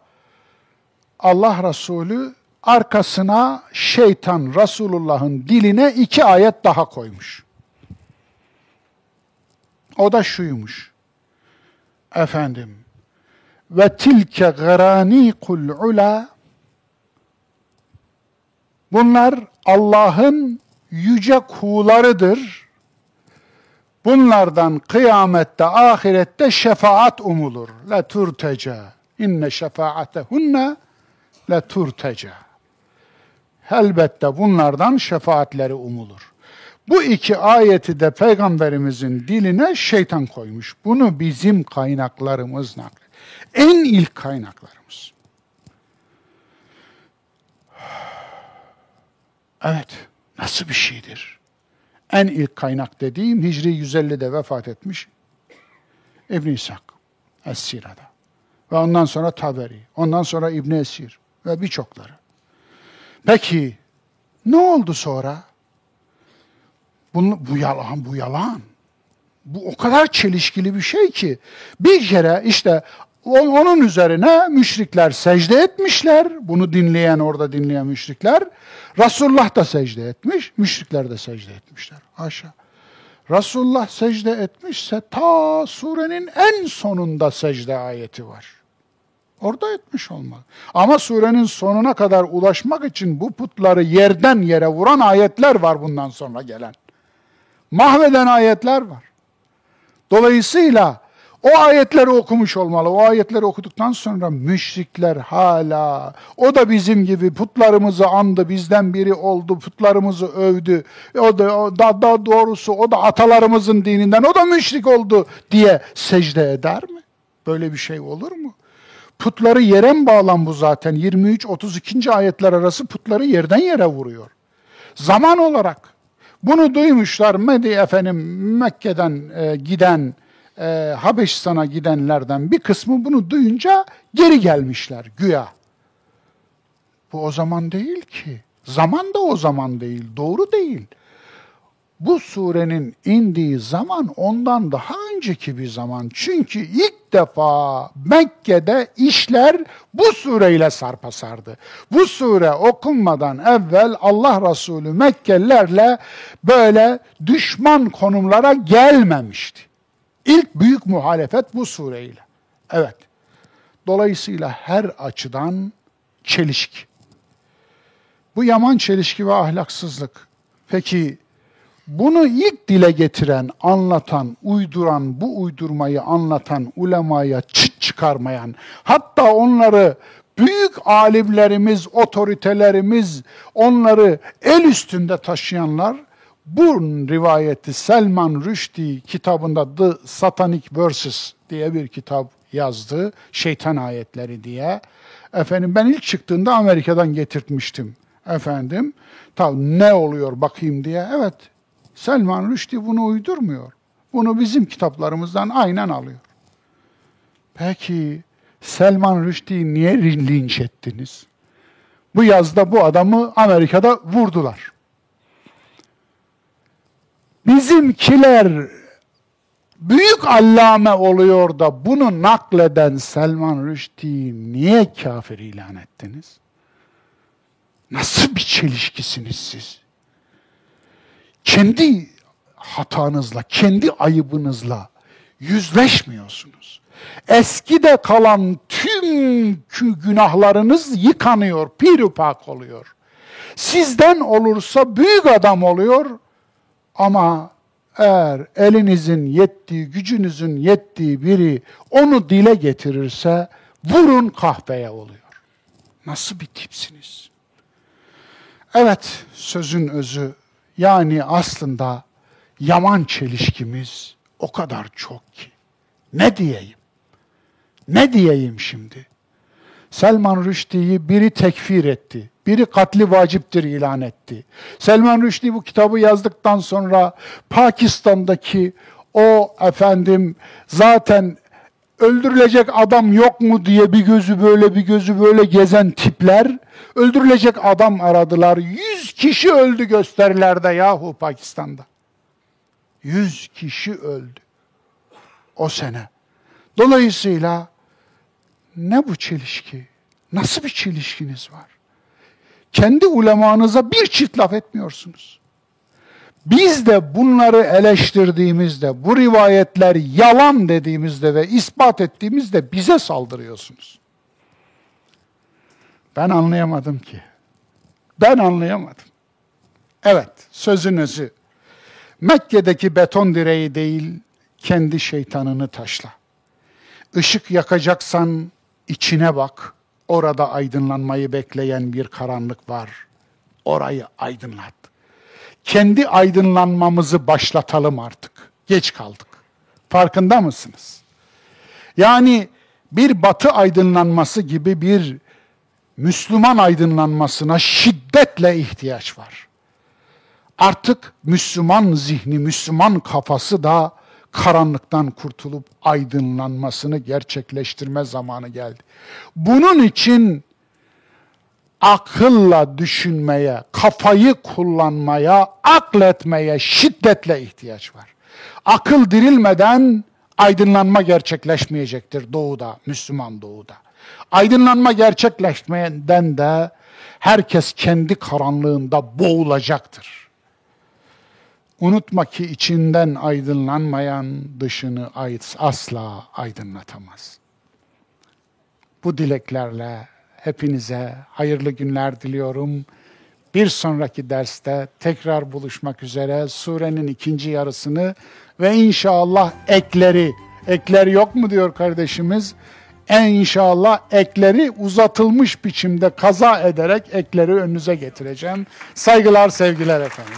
Allah Resulü arkasına şeytan Resulullah'ın diline iki ayet daha koymuş. O da şuymuş. Efendim, ve tilke garanikul ula Bunlar Allah'ın yüce kuğularıdır. Bunlardan kıyamette, ahirette şefaat umulur. La turteca. İnne şefaatehunne la turteca. Elbette bunlardan şefaatleri umulur. Bu iki ayeti de peygamberimizin diline şeytan koymuş. Bunu bizim kaynaklarımız naklet. En ilk kaynaklarımız. Evet, nasıl bir şeydir? En ilk kaynak dediğim Hicri 150'de vefat etmiş İbn İshak Es-Sira'da. Ve ondan sonra Taberi, ondan sonra İbn Esir ve birçokları. Peki ne oldu sonra? Bu, bu yalan, bu yalan. Bu o kadar çelişkili bir şey ki bir kere işte onun üzerine müşrikler secde etmişler. Bunu dinleyen, orada dinleyen müşrikler. Resulullah da secde etmiş, müşrikler de secde etmişler. Haşa. Resulullah secde etmişse ta surenin en sonunda secde ayeti var. Orada etmiş olmalı. Ama surenin sonuna kadar ulaşmak için bu putları yerden yere vuran ayetler var bundan sonra gelen. Mahveden ayetler var. Dolayısıyla o ayetleri okumuş olmalı. O ayetleri okuduktan sonra müşrikler hala o da bizim gibi putlarımızı andı, bizden biri oldu, putlarımızı övdü. O da, o da, doğrusu o da atalarımızın dininden, o da müşrik oldu diye secde eder mi? Böyle bir şey olur mu? Putları yere mi bağlan bu zaten? 23-32. ayetler arası putları yerden yere vuruyor. Zaman olarak bunu duymuşlar Medi efendim Mekke'den e, giden e, Habeşistan'a gidenlerden bir kısmı bunu duyunca geri gelmişler güya. Bu o zaman değil ki. Zaman da o zaman değil, doğru değil. Bu surenin indiği zaman ondan daha önceki bir zaman. Çünkü ilk defa Mekke'de işler bu sureyle sarpa sardı. Bu sure okunmadan evvel Allah Resulü Mekkelilerle böyle düşman konumlara gelmemişti. İlk büyük muhalefet bu sureyle. Evet. Dolayısıyla her açıdan çelişki. Bu yaman çelişki ve ahlaksızlık. Peki bunu ilk dile getiren, anlatan, uyduran, bu uydurmayı anlatan, ulemaya çıt çıkarmayan, hatta onları büyük alimlerimiz, otoritelerimiz, onları el üstünde taşıyanlar, bu rivayeti Selman Rushdie kitabında The Satanic Verses diye bir kitap yazdı. Şeytan ayetleri diye. Efendim ben ilk çıktığında Amerika'dan getirtmiştim. Efendim, tabi ne oluyor bakayım diye. Evet, Selman Rushdie bunu uydurmuyor. Bunu bizim kitaplarımızdan aynen alıyor. Peki Selman Rushdie'yi niye linç ettiniz? Bu yazda bu adamı Amerika'da vurdular. Bizimkiler büyük allame oluyor da bunu nakleden Selman Rushdie'yi niye kafir ilan ettiniz? Nasıl bir çelişkisiniz siz? Kendi hatanızla, kendi ayıbınızla yüzleşmiyorsunuz. Eskide kalan tüm günahlarınız yıkanıyor, pirupak oluyor. Sizden olursa büyük adam oluyor ama eğer elinizin yettiği, gücünüzün yettiği biri onu dile getirirse vurun kahveye oluyor. Nasıl bir tipsiniz? Evet, sözün özü yani aslında yaman çelişkimiz o kadar çok ki. Ne diyeyim? Ne diyeyim şimdi? Selman Rushdie'yi biri tekfir etti. Biri katli vaciptir ilan etti. Selman Rushdie bu kitabı yazdıktan sonra Pakistan'daki o efendim zaten öldürülecek adam yok mu diye bir gözü böyle bir gözü böyle gezen tipler öldürülecek adam aradılar. Yüz kişi öldü gösterilerde yahu Pakistan'da. Yüz kişi öldü o sene. Dolayısıyla ne bu çelişki? Nasıl bir çelişkiniz var? Kendi ulemanıza bir çift laf etmiyorsunuz. Biz de bunları eleştirdiğimizde, bu rivayetler yalan dediğimizde ve ispat ettiğimizde bize saldırıyorsunuz. Ben anlayamadım ki. Ben anlayamadım. Evet, sözünüzü. Mekke'deki beton direği değil, kendi şeytanını taşla. Işık yakacaksan içine bak. Orada aydınlanmayı bekleyen bir karanlık var. Orayı aydınlat. Kendi aydınlanmamızı başlatalım artık. Geç kaldık. Farkında mısınız? Yani bir batı aydınlanması gibi bir Müslüman aydınlanmasına şiddetle ihtiyaç var. Artık Müslüman zihni, Müslüman kafası da karanlıktan kurtulup aydınlanmasını gerçekleştirme zamanı geldi. Bunun için akılla düşünmeye, kafayı kullanmaya, akletmeye şiddetle ihtiyaç var. Akıl dirilmeden aydınlanma gerçekleşmeyecektir doğuda, Müslüman doğuda. Aydınlanma gerçekleşmeden de herkes kendi karanlığında boğulacaktır. Unutma ki içinden aydınlanmayan dışını asla aydınlatamaz. Bu dileklerle hepinize hayırlı günler diliyorum. Bir sonraki derste tekrar buluşmak üzere surenin ikinci yarısını ve inşallah ekleri, ekler yok mu diyor kardeşimiz? En inşallah ekleri uzatılmış biçimde kaza ederek ekleri önünüze getireceğim. Saygılar, sevgiler efendim.